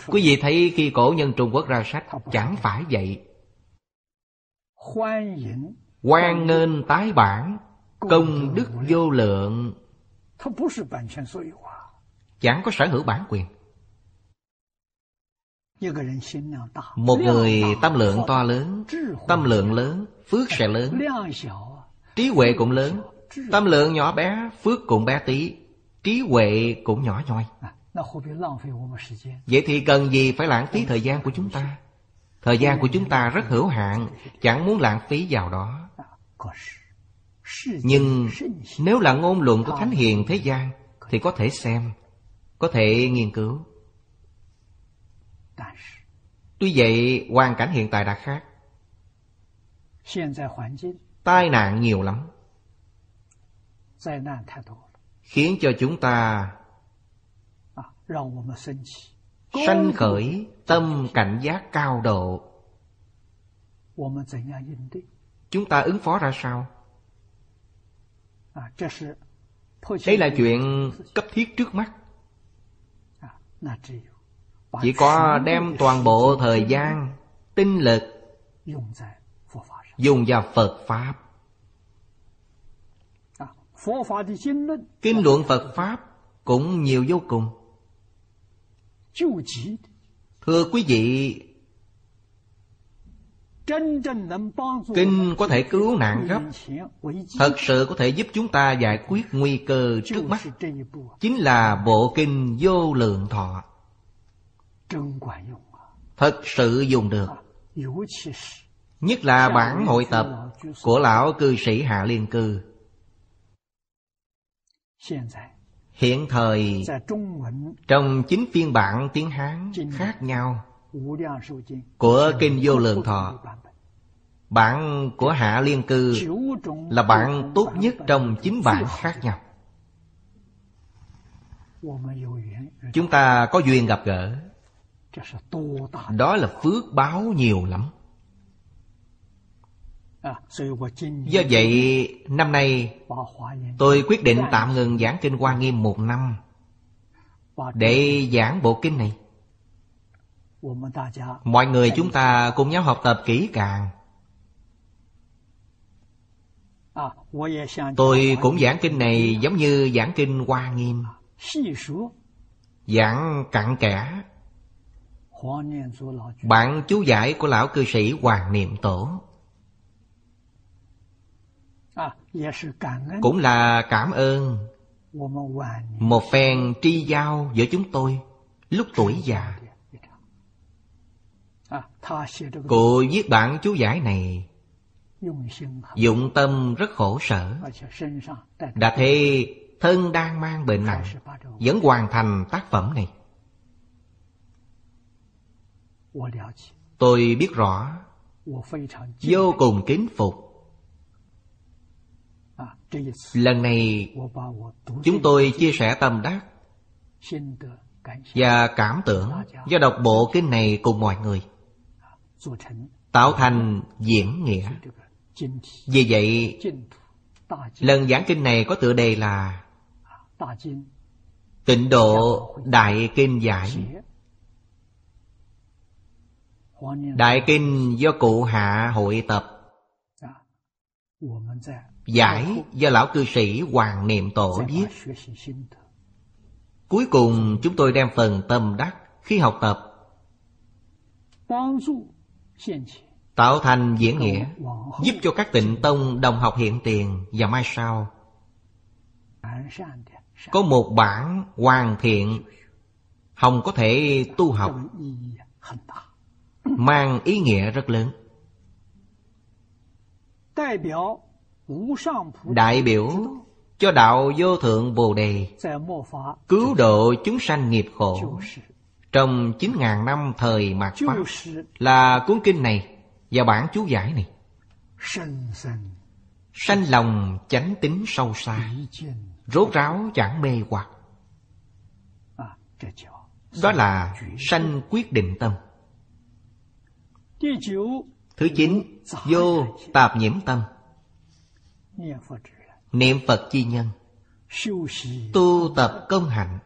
Speaker 1: Quý vị thấy khi cổ nhân Trung Quốc ra sách, Chẳng phải vậy. Quan nên tái bản, Công đức vô lượng. Chẳng có sở hữu bản quyền. Một người tâm lượng to lớn Tâm lượng lớn Phước sẽ lớn。Trí huệ cũng lớn Tâm lượng nhỏ bé Phước cũng bé tí Trí huệ cũng nhỏ nhoi Vậy thì cần gì phải lãng phí thời gian của chúng ta Thời gian của chúng ta rất hữu hạn Chẳng muốn lãng phí vào đó。Nhưng nếu là ngôn luận của Thánh Hiền thế gian Thì có thể xem Có thể nghiên cứu Tuy vậy hoàn cảnh hiện tại đã khác. Tai nạn nhiều lắm. Khiến cho chúng ta Sanh khởi tâm cảnh giác cao độ. Chúng ta ứng phó ra sao? Đây là chuyện cấp thiết trước mắt chỉ có đem toàn bộ thời gian, Tinh lực Dùng vào Phật Pháp. Kinh luận Phật Pháp Cũng nhiều vô cùng. Thưa quý vị, Kinh có thể cứu nạn gấp. Thật sự có thể giúp chúng ta giải quyết nguy cơ trước mắt. Chính là bộ kinh vô lượng thọ. Thật sự dùng được. Nhất là bản hội tập của lão cư sĩ Hạ Liên Cư. Hiện thời Trong chính phiên bản tiếng Hán khác nhau Của Kinh Vô Lượng Thọ. Bản của Hạ Liên Cư Là bản tốt nhất trong chính bản khác nhau. Chúng ta có duyên gặp gỡ Đó là phước báo nhiều lắm. Do vậy năm nay tôi quyết định tạm ngừng giảng kinh Hoa Nghiêm một năm Để giảng bộ kinh này. Mọi người chúng ta cùng nhau học tập kỹ càng. Tôi cũng giảng kinh này giống như giảng kinh Hoa Nghiêm. Giảng cặn kẽ Bạn chú giải của lão cư sĩ Hoàng Niệm Tổ. Cũng là cảm ơn một phen tri giao giữa chúng tôi lúc tuổi già. Cụ viết bản chú giải này dụng tâm rất khổ sở. Đã thế thân đang mang bệnh nặng vẫn hoàn thành tác phẩm này tôi biết rõ. vô cùng kính phục. Lần này chúng tôi chia sẻ tâm đắc Và cảm tưởng do đọc bộ kinh này cùng mọi người. Tạo thành diễn nghĩa. Vì vậy Lần giảng kinh này có tựa đề là Tịnh độ Đại Kinh Giải Đại Kinh do cụ hạ hội tập. Giải do lão cư sĩ Hoàng Niệm Tổ viết. Cuối cùng chúng tôi đem phần tâm đắc khi học tập. Tạo thành diễn nghĩa Giúp cho các tịnh tông đồng học hiện tiền và mai sau. Có một bản hoàn thiện Hồng có thể tu học Mang ý nghĩa rất lớn. Đại biểu cho đạo vô thượng Bồ Đề Cứu độ chúng sanh nghiệp khổ. Trong chín ngàn năm thời mạt Pháp Là cuốn kinh này và bản chú giải này. Sanh lòng chánh tính sâu xa Rốt ráo chẳng mê hoặc. Đó là sanh quyết định tâm Thứ chín Vô tạp nhiễm tâm. Niệm Phật chi nhân. Tu tập công hạnh.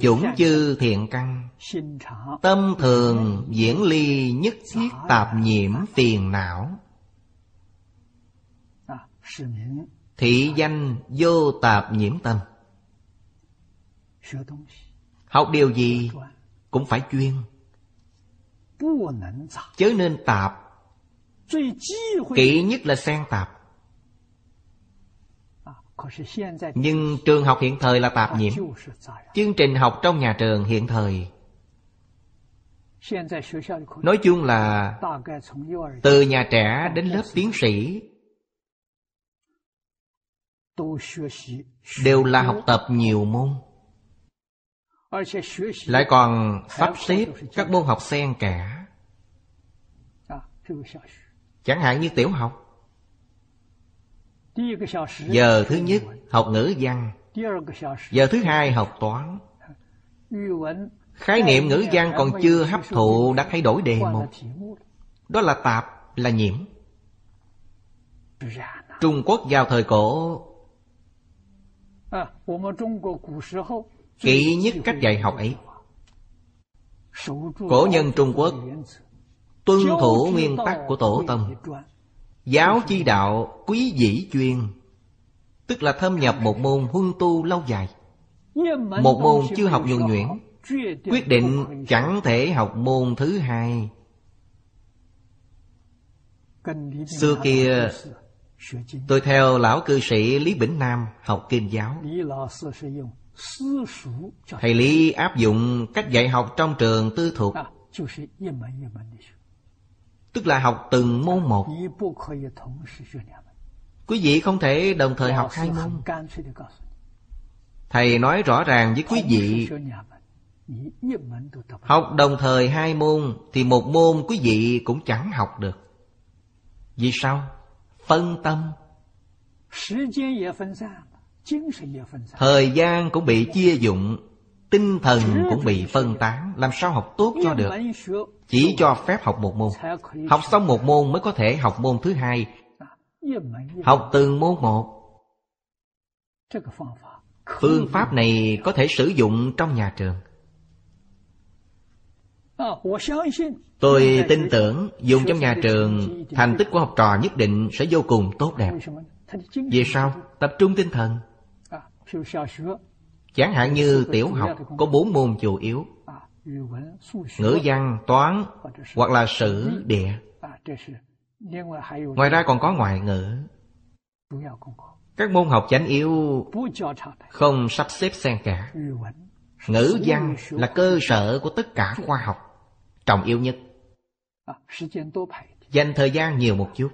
Speaker 1: Chủng chư thiện căn. Tâm thường diễn ly nhất thiết tạp nhiễm phiền não. Thị danh vô tạp nhiễm tâm. Học điều gì cũng phải chuyên Chớ nên tạp. Kỹ nhất là xen tạp. nhưng trường học hiện thời là tạp nhiễm Chương trình học trong nhà trường hiện thời. Nói chung là Từ nhà trẻ đến lớp tiến sĩ Đều là học tập nhiều môn Lại còn sắp xếp các môn học xen cả Chẳng hạn như tiểu học. Giờ thứ nhất học ngữ văn. Giờ thứ hai học toán. Khái niệm ngữ văn còn chưa hấp thụ đã thay đổi đề mục. Đó là tạp, là nhiễm. Trung Quốc vào thời cổ Kỹ nhất cách dạy học ấy. Cổ nhân Trung Quốc, Tuân thủ nguyên tắc của Tổ Tông. Giáo chi đạo quý dĩ chuyên, Tức là thâm nhập một môn huân tu lâu dài. Một môn chưa học nhuần nhuyễn, Quyết định chẳng thể học môn thứ hai. Xưa kia, Tôi theo lão cư sĩ Lý Bỉnh Nam học kinh giáo. Thầy Lý áp dụng cách dạy học trong trường tư thuộc. Tức là học từng môn một. Quý vị không thể đồng thời học hai môn. Thầy nói rõ ràng với quý vị. Học đồng thời hai môn Thì một môn quý vị cũng chẳng học được. Vì sao? Phân tâm Thời gian cũng bị chia dụng Tinh thần cũng bị phân tán Làm sao học tốt cho được? Chỉ cho phép học một môn. Học xong một môn mới có thể học môn thứ hai. Học từng môn một. Phương pháp. Này có thể sử dụng trong nhà trường. Tôi tin tưởng dùng trong nhà trường Thành tích của học trò nhất định sẽ vô cùng tốt đẹp. Vì sao? Tập trung tinh thần Chẳng hạn như tiểu học có bốn môn chủ yếu. Ngữ văn, toán hoặc là sử, địa. Ngoài ra còn có ngoại ngữ. Các môn học chánh yếu Không sắp xếp xen cả Ngữ văn là cơ sở của tất cả khoa học Trọng yếu nhất. Dành thời gian nhiều một chút.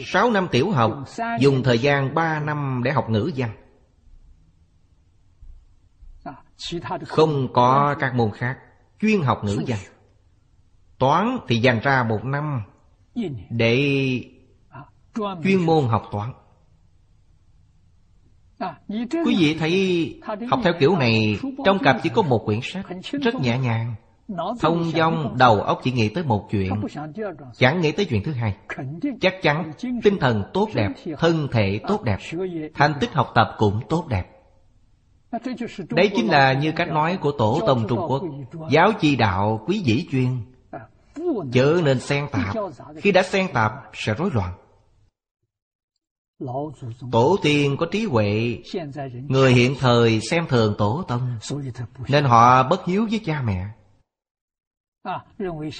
Speaker 1: Sáu năm tiểu học Dùng thời gian ba năm để học ngữ văn Không có các môn khác. Chuyên học ngữ văn. Toán thì dành ra một năm Để chuyên môn học toán. Quý vị thấy học theo kiểu này Trong cặp chỉ có một quyển sách Rất nhẹ nhàng. Thông dong đầu óc chỉ nghĩ tới một chuyện. Chẳng nghĩ tới chuyện thứ hai. Chắc chắn tinh thần tốt đẹp Thân thể tốt đẹp Thành tích học tập cũng tốt đẹp Đấy chính là như cách nói của Tổ Tông Trung Quốc Giáo chi đạo quý dĩ chuyên. Chớ nên xen tạp. Khi đã xen tạp sẽ rối loạn. Tổ tiên có trí huệ. Người hiện thời xem thường tổ tông Nên họ bất hiếu với cha mẹ.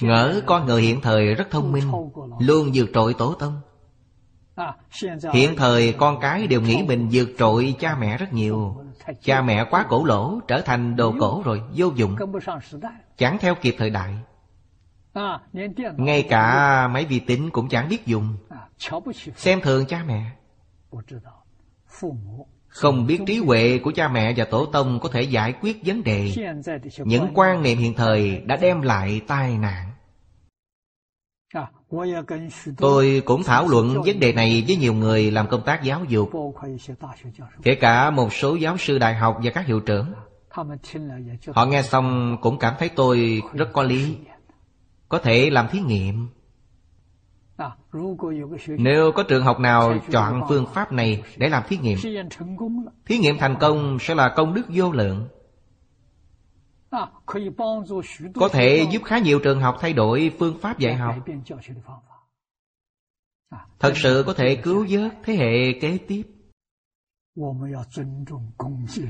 Speaker 1: Ngỡ con người hiện thời rất thông minh Luôn vượt trội tổ tông. Hiện thời con cái đều nghĩ mình vượt trội cha mẹ rất nhiều Cha mẹ quá cổ lỗ, Trở thành đồ cổ rồi, Vô dụng. Chẳng theo kịp thời đại. Ngay cả máy vi tính cũng chẳng biết dùng. Xem thường cha mẹ. Không biết trí huệ của cha mẹ và tổ tông Có thể giải quyết vấn đề. Những quan niệm hiện thời đã đem lại tai nạn. Tôi cũng thảo luận vấn đề này với nhiều người làm công tác giáo dục, Kể cả một số giáo sư đại học và các hiệu trưởng. Họ nghe xong cũng cảm thấy tôi rất có lý, Có thể làm thí nghiệm. Nếu có trường học nào chọn phương pháp này để làm thí nghiệm Thí nghiệm thành công sẽ là công đức vô lượng có thể giúp khá nhiều trường học thay đổi phương pháp dạy học. thật sự có thể cứu vớt thế hệ kế tiếp.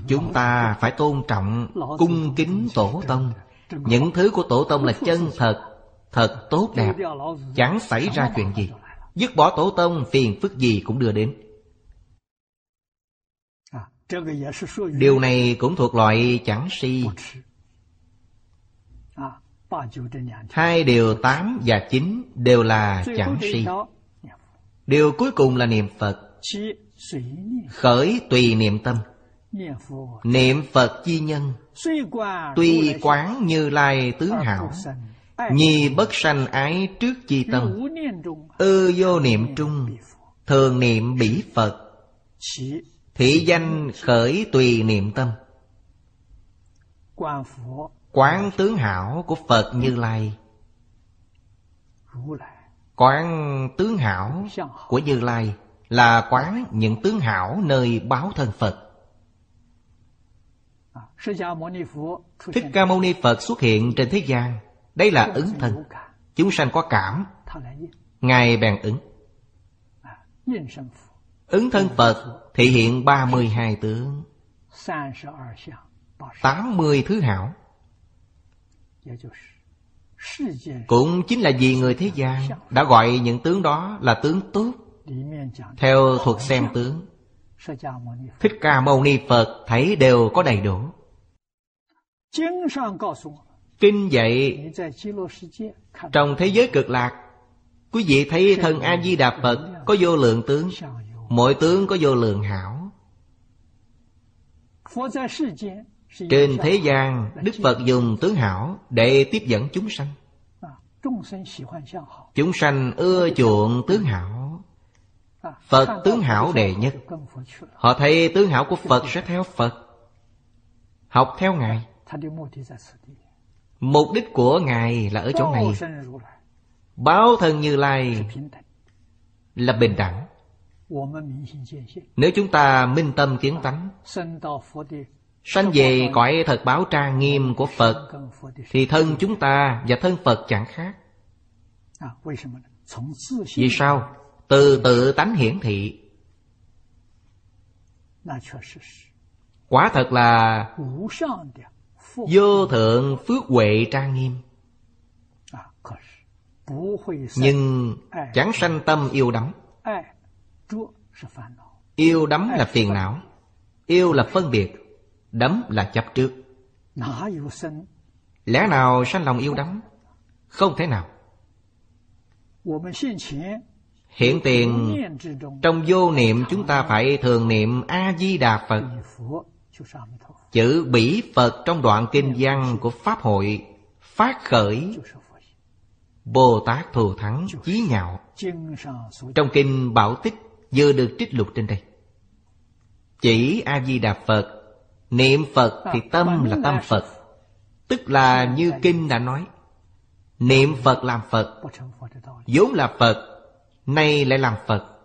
Speaker 1: chúng ta phải tôn trọng cung kính tổ tông. những thứ của tổ tông là chân thật thật tốt đẹp. chẳng xảy ra chuyện gì. dứt bỏ tổ tông phiền phức gì cũng đưa đến. điều này cũng thuộc loại chẳng si Hai điều tám và chín đều là chẳng si. Điều cuối cùng là niệm Phật. Khởi tùy niệm tâm. Niệm Phật chi nhân. Tuy quán như lai tướng hảo Nhi bất sanh ái trước chi tâm. Ư vô niệm trung Thường niệm bỉ Phật. Thị danh khởi tùy niệm tâm Quán tướng hảo của Phật Như Lai. Quán tướng hảo của Như Lai Là quán những tướng hảo nơi báo thân Phật. Thích Ca Mâu Ni Phật xuất hiện trên thế gian, Đây là ứng thân. Chúng sanh có cảm. Ngài bèn ứng. Ứng thân Phật thị hiện 32 tướng. 80 thứ hảo. Cũng chính là vì người thế gian Đã gọi những tướng đó là tướng tốt Theo thuật xem tướng. Thích Ca Mâu Ni Phật thấy đều có đầy đủ. Kinh dạy Trong thế giới cực lạc Quý vị thấy thân A-di-đà Phật Có vô lượng tướng Mỗi tướng có vô lượng hảo Trên thế gian Đức Phật dùng tướng hảo Để tiếp dẫn chúng sanh. Chúng sanh ưa chuộng tướng hảo. Phật tướng hảo đệ nhất. Họ thấy tướng hảo của Phật sẽ theo Phật Học theo Ngài. Mục đích của Ngài là ở chỗ này. Báo thân Như Lai Là bình đẳng. Nếu chúng ta minh tâm kiến tánh Sanh về cõi thật báo trang nghiêm của Phật, Thì thân chúng ta và thân Phật chẳng khác. Vì sao? Từ tự tánh hiển thị. Quả thật là Vô thượng phước huệ trang nghiêm. Nhưng chẳng sanh tâm yêu đắm. Yêu đắm là phiền não, Yêu là phân biệt. Đắm là chấp trước. Lẽ nào sanh lòng yêu đắm? Không thể nào. Hiện tiền Trong vô niệm chúng ta phải thường niệm A-di-đà Phật. Chữ bỉ Phật trong đoạn kinh văn của Pháp hội Phát khởi Bồ Tát thù thắng chí nhạo. Trong kinh Bảo Tích vừa được trích lục trên đây. Chỉ A-di-đà Phật Niệm Phật thì tâm là tâm Phật. Tức là như kinh đã nói Niệm Phật làm Phật vốn là Phật Nay lại làm Phật.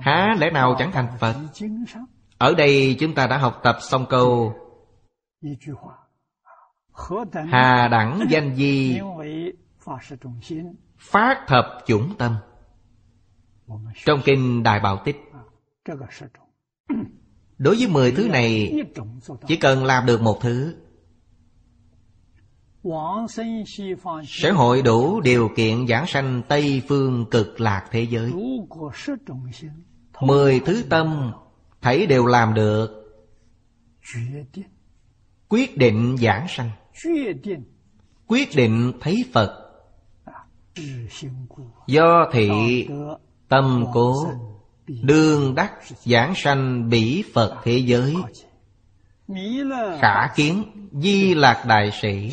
Speaker 1: Há lẽ nào chẳng thành Phật? Ở đây chúng ta đã học tập xong câu Hà đẳng danh di Phát thập chủng tâm. Trong kinh Đại Bảo Tích Đối với mười thứ này, Chỉ cần làm được một thứ. Sẽ hội đủ điều kiện giảng sanh Tây phương cực lạc thế giới. Mười thứ tâm, Thấy đều làm được. Quyết định giảng sanh. Quyết định thấy Phật. Do thị tâm cố. Đương đắc giảng sanh bỉ Phật thế giới. Khả kiến, Di Lạc Đại Sĩ.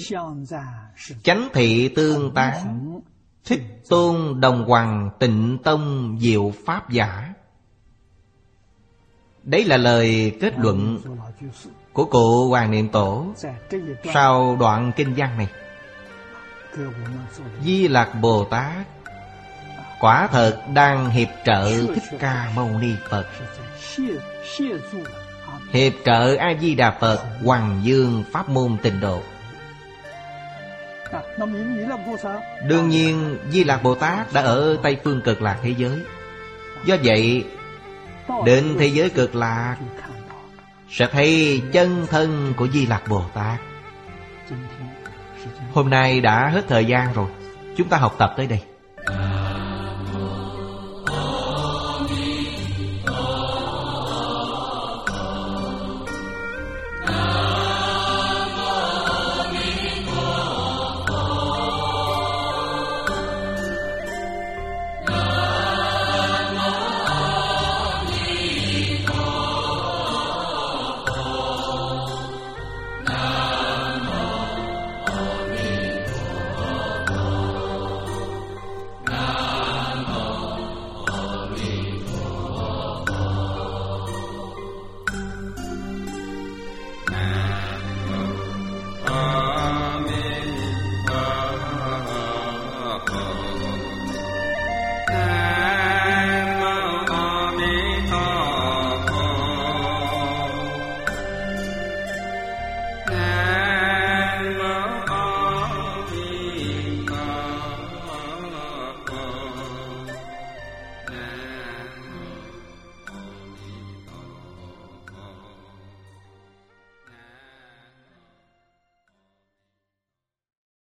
Speaker 1: Chánh thị tương tán. Thích tôn đồng hoàng tịnh tông diệu pháp giả. Đấy là lời kết luận của cụ Hoàng Niệm Tổ Sau đoạn kinh văn này. Di Lạc Bồ Tát Quả thật đang hiệp trợ Thích Ca Mâu Ni Phật. Hiệp trợ A-di-đà Phật, Hoàng Dương Pháp môn tịnh độ. Đương nhiên, Di Lạc Bồ Tát đã ở Tây Phương cực lạc thế giới. Do vậy, Đến thế giới cực lạc, Sẽ thấy chân thân của Di Lạc Bồ Tát. Hôm nay đã hết thời gian rồi. Chúng ta học tập tới đây.